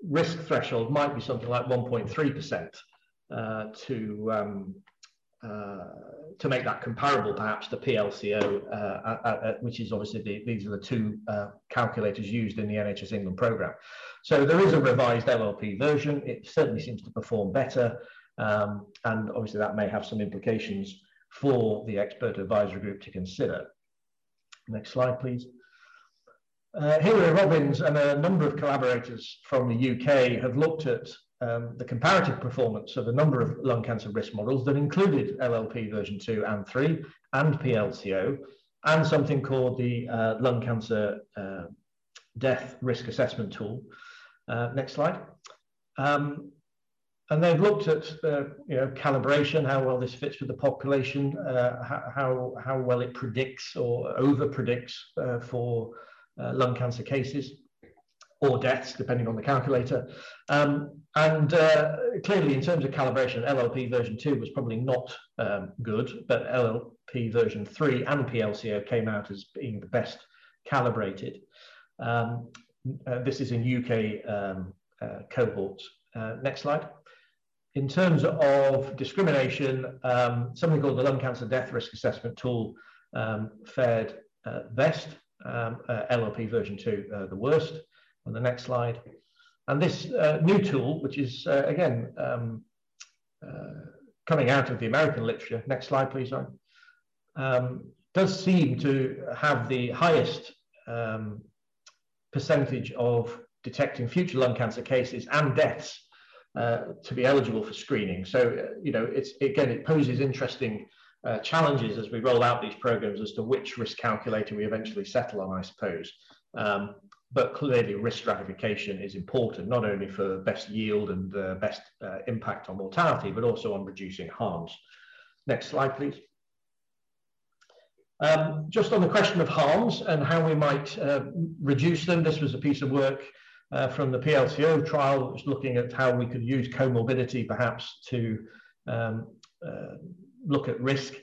risk threshold might be something like 1.3% to um, to make that comparable perhaps to PLCO, uh, which is obviously the, these are the two uh, calculators used in the NHS England programme. So there is a revised LLP version. It certainly seems to perform better. Um, and obviously that may have some implications for the expert advisory group to consider. Next slide, please. Uh, Hilary Robbins and a number of collaborators from the UK have looked at um, the comparative performance of a number of lung cancer risk models that included LLP version 2 and 3 and PLCO and something called the uh, lung cancer uh, death risk assessment tool. Uh, next slide. Um, and they've looked at the you know, calibration, how well this fits with the population, uh, how, how well it predicts or over predicts uh, for uh, lung cancer cases or deaths, depending on the calculator. Um, and uh, clearly, in terms of calibration, LLP version 2 was probably not um, good, but LLP version 3 and PLCO came out as being the best calibrated. Um, uh, this is in UK um, uh, cohorts. Uh, next slide. In terms of discrimination, um, something called the lung cancer death risk assessment tool um, fared uh, best, uh, LLP version 2 the worst on the next slide. And this uh, new tool, which is uh, again um, uh, coming out of the American literature, next slide please, um, does seem to have the highest um, percentage of detecting future lung cancer cases and deaths uh, to be eligible for screening. So, uh, you know, it's again, it poses interesting uh, challenges as we roll out these programs as to which risk calculator we eventually settle on, I suppose. Um, but clearly risk stratification is important, not only for best yield and uh, best uh, impact on mortality, but also on reducing harms. Next slide, please. Um, just on the question of harms and how we might uh, reduce them, this was a piece of work uh, from the PLCO trial, which was looking at how we could use comorbidity perhaps to um, uh, look at risk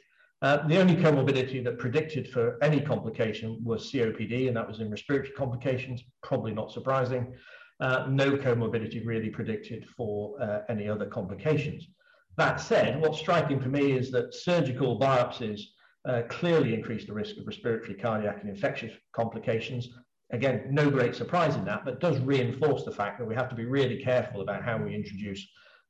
uh, the only comorbidity that predicted for any complication was COPD, and that was in respiratory complications, probably not surprising. Uh, no comorbidity really predicted for uh, any other complications. That said, what's striking for me is that surgical biopsies uh, clearly increase the risk of respiratory, cardiac, and infectious complications. Again, no great surprise in that, but does reinforce the fact that we have to be really careful about how we introduce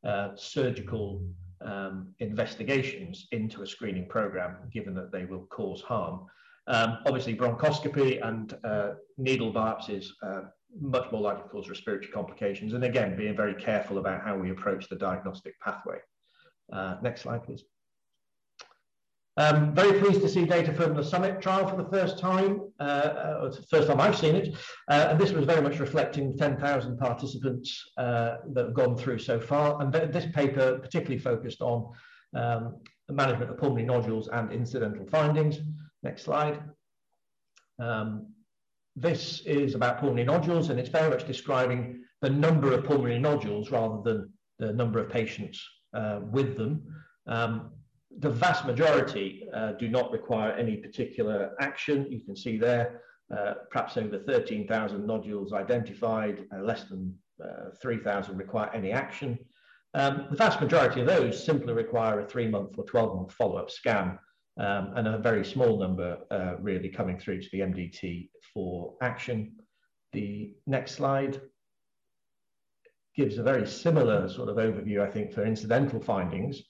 uh, surgical um, investigations into a screening program, given that they will cause harm. Um, obviously, bronchoscopy and uh, needle biopsies uh, much more likely to cause respiratory complications. And again, being very careful about how we approach the diagnostic pathway. Uh, next slide, please. Um, very pleased to see data from the Summit trial for the first time. Uh, uh, the first time I've seen it. Uh, and this was very much reflecting 10,000 participants uh, that have gone through so far. And th this paper particularly focused on um, the management of pulmonary nodules and incidental findings. Next slide. Um, this is about pulmonary nodules, and it's very much describing the number of pulmonary nodules rather than the number of patients uh, with them. Um, the vast majority uh, do not require any particular action. You can see there, uh, perhaps over 13,000 nodules identified, uh, less than uh, 3,000 require any action. Um, the vast majority of those simply require a three month or 12 month follow up scan, um, and a very small number uh, really coming through to the MDT for action. The next slide gives a very similar sort of overview, I think, for incidental findings.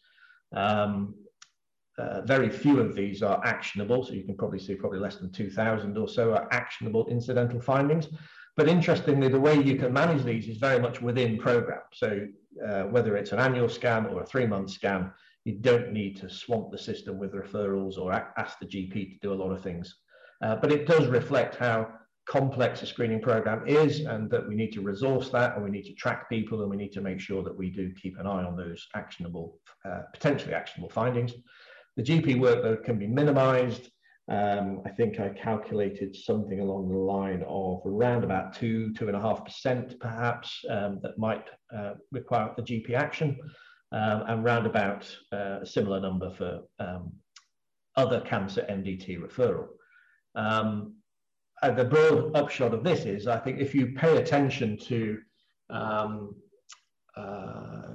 Um, uh, very few of these are actionable, so you can probably see probably less than 2,000 or so are actionable incidental findings. But interestingly, the way you can manage these is very much within program. So uh, whether it's an annual scan or a three-month scan, you don't need to swamp the system with referrals or ask the GP to do a lot of things. Uh, but it does reflect how complex a screening program is and that we need to resource that and we need to track people and we need to make sure that we do keep an eye on those actionable, uh, potentially actionable findings. The GP workload can be minimized Um, I think I calculated something along the line of around about two, two and a half percent perhaps um, that might uh, require a GP action um, and round about uh, a similar number for um, other cancer MDT referral. Um, the broad upshot of this is I think if you pay attention to um, uh,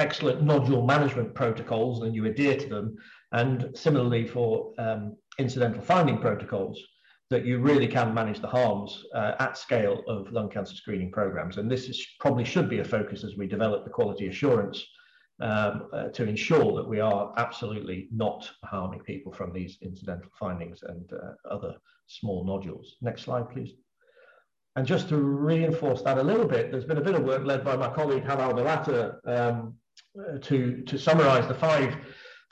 excellent nodule management protocols and you adhere to them, and similarly for um, incidental finding protocols, that you really can manage the harms uh, at scale of lung cancer screening programs. And this is, probably should be a focus as we develop the quality assurance um, uh, to ensure that we are absolutely not harming people from these incidental findings and uh, other small nodules. Next slide, please. And just to reinforce that a little bit, there's been a bit of work led by my colleague Haval Balata um, uh, to, to summarize the five,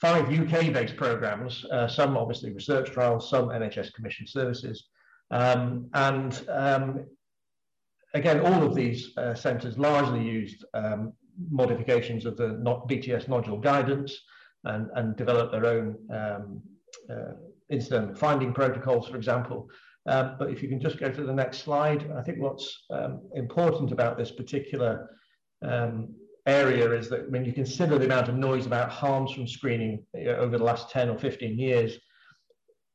five UK-based programs, uh, some obviously research trials, some NHS commissioned services. Um, and um, again, all of these uh, centres largely used um, modifications of the BTS nodule guidance and, and developed their own um, uh, incident finding protocols, for example, um, but if you can just go to the next slide, I think what's um, important about this particular um, area is that when you consider the amount of noise about harms from screening over the last 10 or 15 years,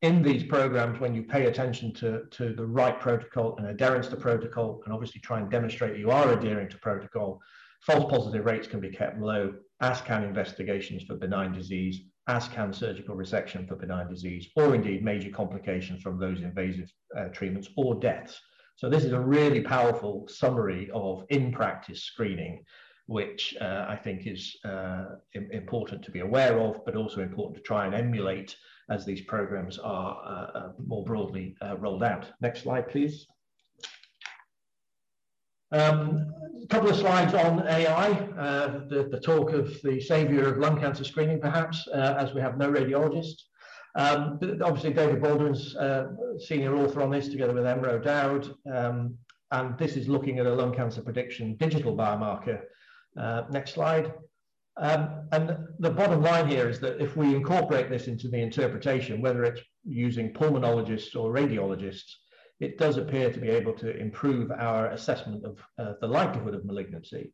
in these programs, when you pay attention to, to the right protocol and adherence to protocol, and obviously try and demonstrate you are adhering to protocol, false positive rates can be kept low, as can investigations for benign disease, as can surgical resection for benign disease, or indeed major complications from those invasive uh, treatments or deaths. So this is a really powerful summary of in-practice screening, which uh, I think is uh, important to be aware of, but also important to try and emulate as these programs are uh, uh, more broadly uh, rolled out. Next slide, please. Um, a couple of slides on AI, uh, the, the, talk of the savior of lung cancer screening, perhaps, uh, as we have no radiologists. Um, obviously, David Baldwin's uh, senior author on this, together with Emma O'Dowd, um, and this is looking at a lung cancer prediction digital biomarker. Uh, next slide. Um, and the bottom line here is that if we incorporate this into the interpretation, whether it's using pulmonologists or radiologists, it does appear to be able to improve our assessment of uh, the likelihood of malignancy.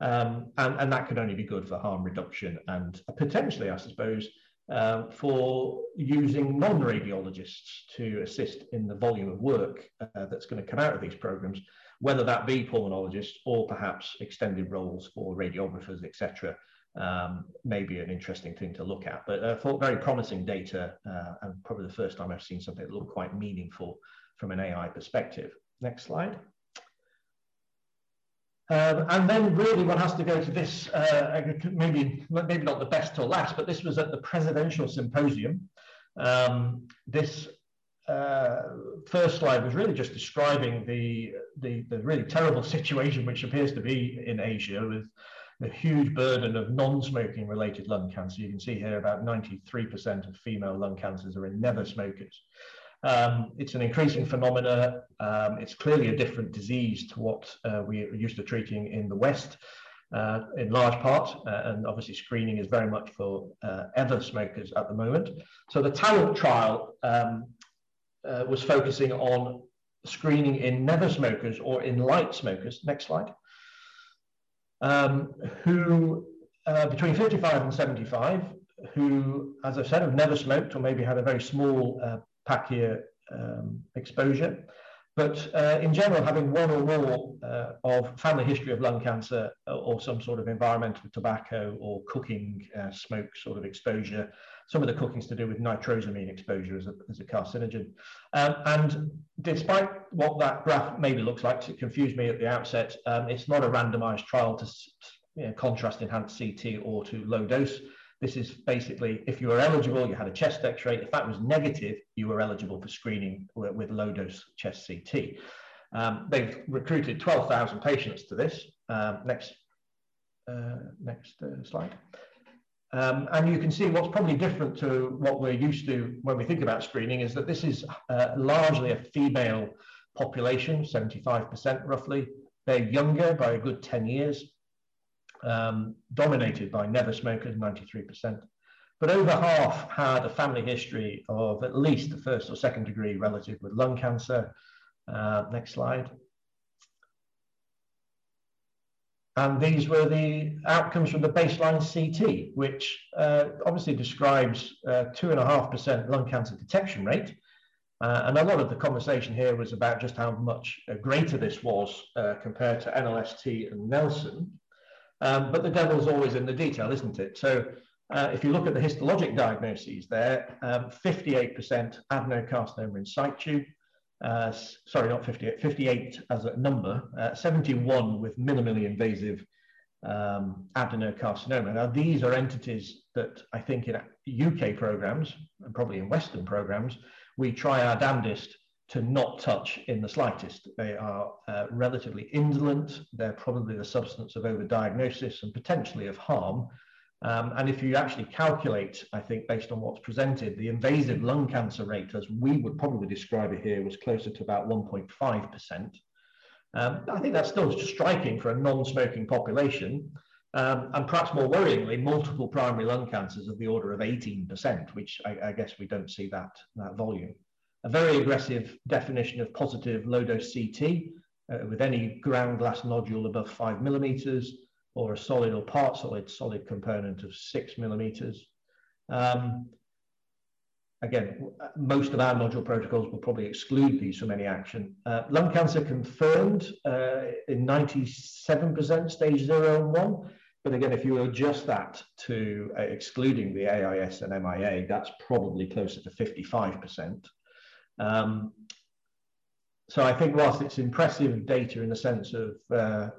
Um, and, and that could only be good for harm reduction and potentially, I suppose, uh, for using non-radiologists to assist in the volume of work uh, that's going to come out of these programs, whether that be pulmonologists or perhaps extended roles for radiographers, etc. Um, may be an interesting thing to look at. But uh, for very promising data, uh, and probably the first time I've seen something that looked quite meaningful from an AI perspective. Next slide. Um, and then really one has to go to this, uh, maybe, maybe not the best till last, but this was at the Presidential Symposium. Um, this uh, first slide was really just describing the, the, the, really terrible situation which appears to be in Asia with the huge burden of non-smoking related lung cancer. You can see here about 93% of female lung cancers are in never smokers. Um, it's an increasing phenomena. Um, it's clearly a different disease to what uh, we are used to treating in the West, uh, in large part. Uh, and obviously, screening is very much for uh, ever smokers at the moment. So, the TALENT trial um, uh, was focusing on screening in never smokers or in light smokers. Next slide. Um, who uh, between 55 and 75 who, as I said, have never smoked or maybe had a very small uh, pack-year um, exposure. But uh, in general, having one or more uh, of family history of lung cancer or some sort of environmental tobacco or cooking uh, smoke sort of exposure, some of the cooking's to do with nitrosamine exposure as a, as a carcinogen. Um, and despite what that graph maybe looks like, it confused me at the outset, um, it's not a randomized trial to you know, contrast enhanced CT or to low dose. This is basically if you were eligible, you had a chest x ray. If that was negative, you were eligible for screening with low dose chest CT. Um, they've recruited 12,000 patients to this. Um, next, uh, next uh, slide. Um, and you can see what's probably different to what we're used to when we think about screening is that this is uh, largely a female population, 75% roughly. They're younger by a good 10 years um, dominated by never smokers, 93%. but over half had a family history of at least the first or second degree relative with lung cancer. Uh, next slide. And these were the outcomes from the baseline CT, which uh, obviously describes 2.5% uh, lung cancer detection rate. Uh, and a lot of the conversation here was about just how much uh, greater this was uh, compared to NLST and Nelson. Um, but the devil's always in the detail, isn't it? So uh, if you look at the histologic diagnoses there, 58% um, adenocarcinoma in situ, uh, sorry, not 58, 58 as a number, uh, 71 with minimally invasive um, adenocarcinoma. Now, these are entities that I think in UK programs, and probably in Western programs, we try our damnedest to not touch in the slightest. They are uh, relatively indolent. They're probably the substance of overdiagnosis and potentially of harm. Um, and if you actually calculate, I think, based on what's presented, the invasive lung cancer rate, as we would probably describe it here, was closer to about 1.5%. Um, I think that's still striking for a non-smoking population. Um, and perhaps more worryingly, multiple primary lung cancers of the order of 18%, which I, I guess we don't see that, that volume. A very aggressive definition of positive low-dose CT uh, with any ground glass nodule above five millimeters, or a solid or part solid solid component of six millimeters. Um, again, most of our nodule protocols will probably exclude these from any action. Uh, lung cancer confirmed uh, in 97% stage zero and one. But again, if you adjust that to uh, excluding the AIS and MIA, that's probably closer to 55%. Um, so I think whilst it's impressive data in the sense of uh,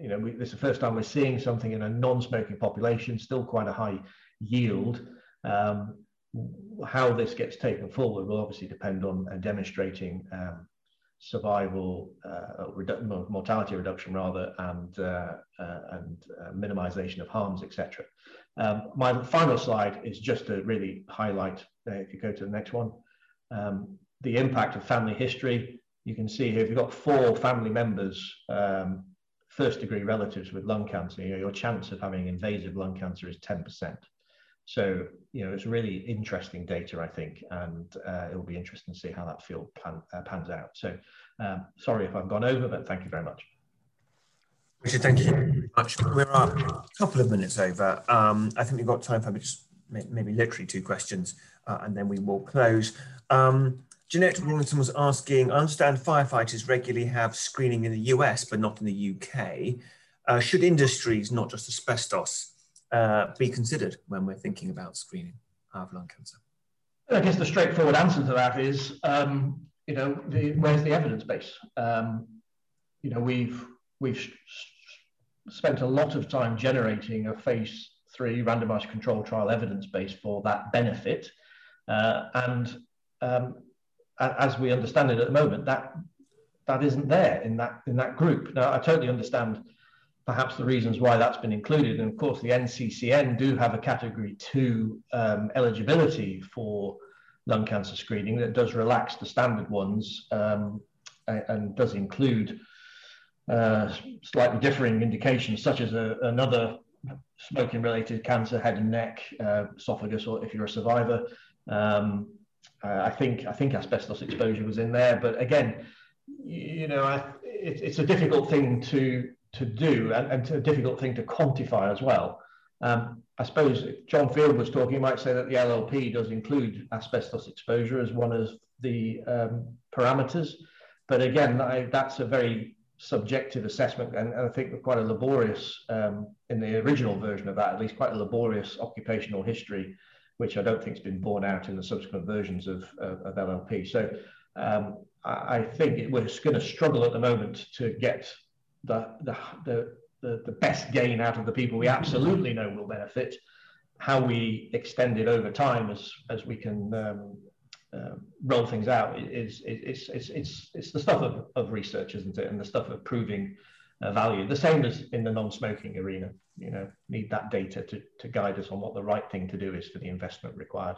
you know, we, this is the first time we're seeing something in a non-smoking population, still quite a high yield. Um, how this gets taken forward will obviously depend on uh, demonstrating um, survival, uh, redu mortality reduction rather, and, uh, uh and uh, minimization of harms, etc. Um, my final slide is just to really highlight, uh, if you go to the next one, um, the impact of family history. You can see here, if you've got four family members um, first degree relatives with lung cancer, you know, your chance of having invasive lung cancer is 10%. So, you know, it's really interesting data, I think, and uh, it'll be interesting to see how that field plan, uh, pans out. So, um, sorry if I've gone over, but thank you very much.
Richard, thank you very much. We're a couple of minutes over. Um, I think we've got time for just maybe literally two questions, uh, and then we will close. Um, Jeanette Rawlinson was asking, I understand firefighters regularly have screening in the US, but not in the UK. Uh, should industries, not just asbestos, uh, be considered when we're thinking about screening of lung cancer?
I guess the straightforward answer to that is, um, you know, the, where's the evidence base? Um, you know, we've we've spent a lot of time generating a phase three randomized control trial evidence base for that benefit, uh, and um, as we understand it at the moment, that that isn't there in that in that group. Now, I totally understand perhaps the reasons why that's been included, and of course, the NCCN do have a Category Two um, eligibility for lung cancer screening that does relax the standard ones um, and, and, does include uh, slightly differing indications, such as a, another smoking-related cancer, head and neck, uh, esophagus, or if you're a survivor. Um, uh, I think I think asbestos exposure was in there, but again, you know, I, it, it's a difficult thing to to do and, and a difficult thing to quantify as well. Um, I suppose John Field was talking, you might say that the LLP does include asbestos exposure as one of the um, parameters, but again, I, that's a very subjective assessment, and, and I think quite a laborious um, in the original version of that, at least quite a laborious occupational history which I don't think has been borne out in the subsequent versions of, of, of LLP. So um, I, I, think we're going to struggle at the moment to get the, the, the, the, the best gain out of the people we absolutely know will benefit. How we extend it over time as, as we can um, uh, roll things out is, is, it's, it's, it's the stuff of, of research, isn't it? And the stuff of proving uh, value. The same as in the non-smoking arena. You know, need that data to, to guide us on what the right thing to do is for the investment required.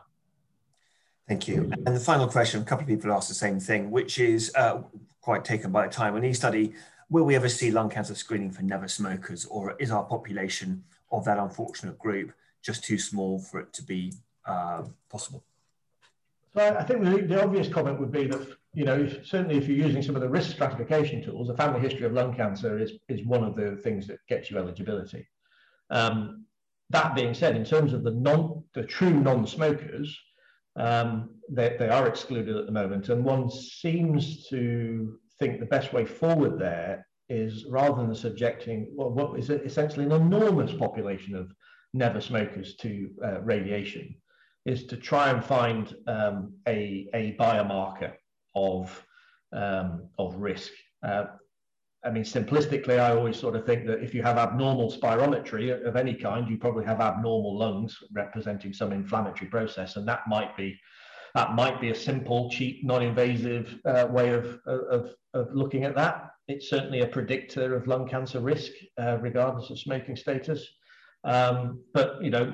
Thank you. And the final question, a couple of people asked the same thing, which is uh, quite taken by the time. When you study, will we ever see lung cancer screening for never smokers, or is our population of that unfortunate group just too small for it to be uh, possible.
So I think the, the obvious comment would be that, you know, certainly if you're using some of the risk stratification tools, a family history of lung cancer is, is one of the things that gets you eligibility. Um, that being said, in terms of the non, the true non-smokers, um, they, they are excluded at the moment, and one seems to think the best way forward there is rather than subjecting well, what is essentially an enormous population of never smokers to uh, radiation, is to try and find um, a, a biomarker of, um, of risk. Uh, I mean, simplistically, I always sort of think that if you have abnormal spirometry of any kind, you probably have abnormal lungs representing some inflammatory process, and that might be that might be a simple, cheap, non-invasive uh, way of, of, of looking at that. It's certainly a predictor of lung cancer risk, uh, regardless of smoking status. Um, but you know,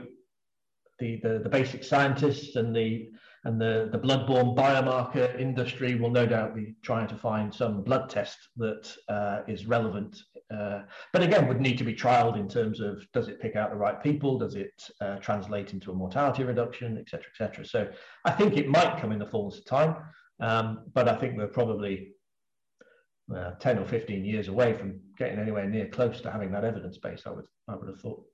the, the, the basic scientists and the and the, the bloodborne biomarker industry will no doubt be trying to find some blood test that uh, is relevant. Uh, but again, would need to be trialed in terms of does it pick out the right people? Does it uh, translate into a mortality reduction, et cetera, et cetera. So I think it might come in the fullness of time, um, but I think we're probably uh, 10 or 15 years away from getting anywhere near close to having that evidence base, I would, I would have thought.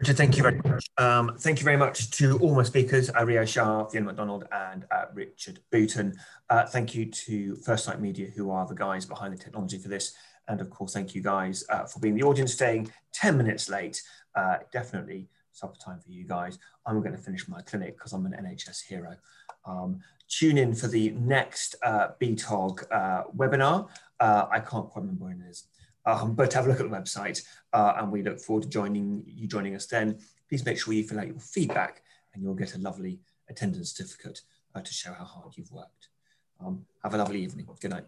Richard, thank you very much. Um, thank you very much to all my speakers, uh, Shah, Fiona McDonald, and uh, Richard Booton. Uh, thank you to First Light Media, who are the guys behind the technology for this. And of course, thank you guys uh, for being the audience, staying 10 minutes late. Uh, definitely supper time for you guys. I'm going to finish my clinic because I'm an NHS hero. Um, tune in for the next uh, BTOG uh, webinar. I can't quite remember when it is. Um, but have a look at the website uh, and we look forward to joining you joining us then. Please make sure you fill out your feedback and you'll get a lovely attendance certificate uh, to show how hard you've worked. Um, have a lovely evening. Good night.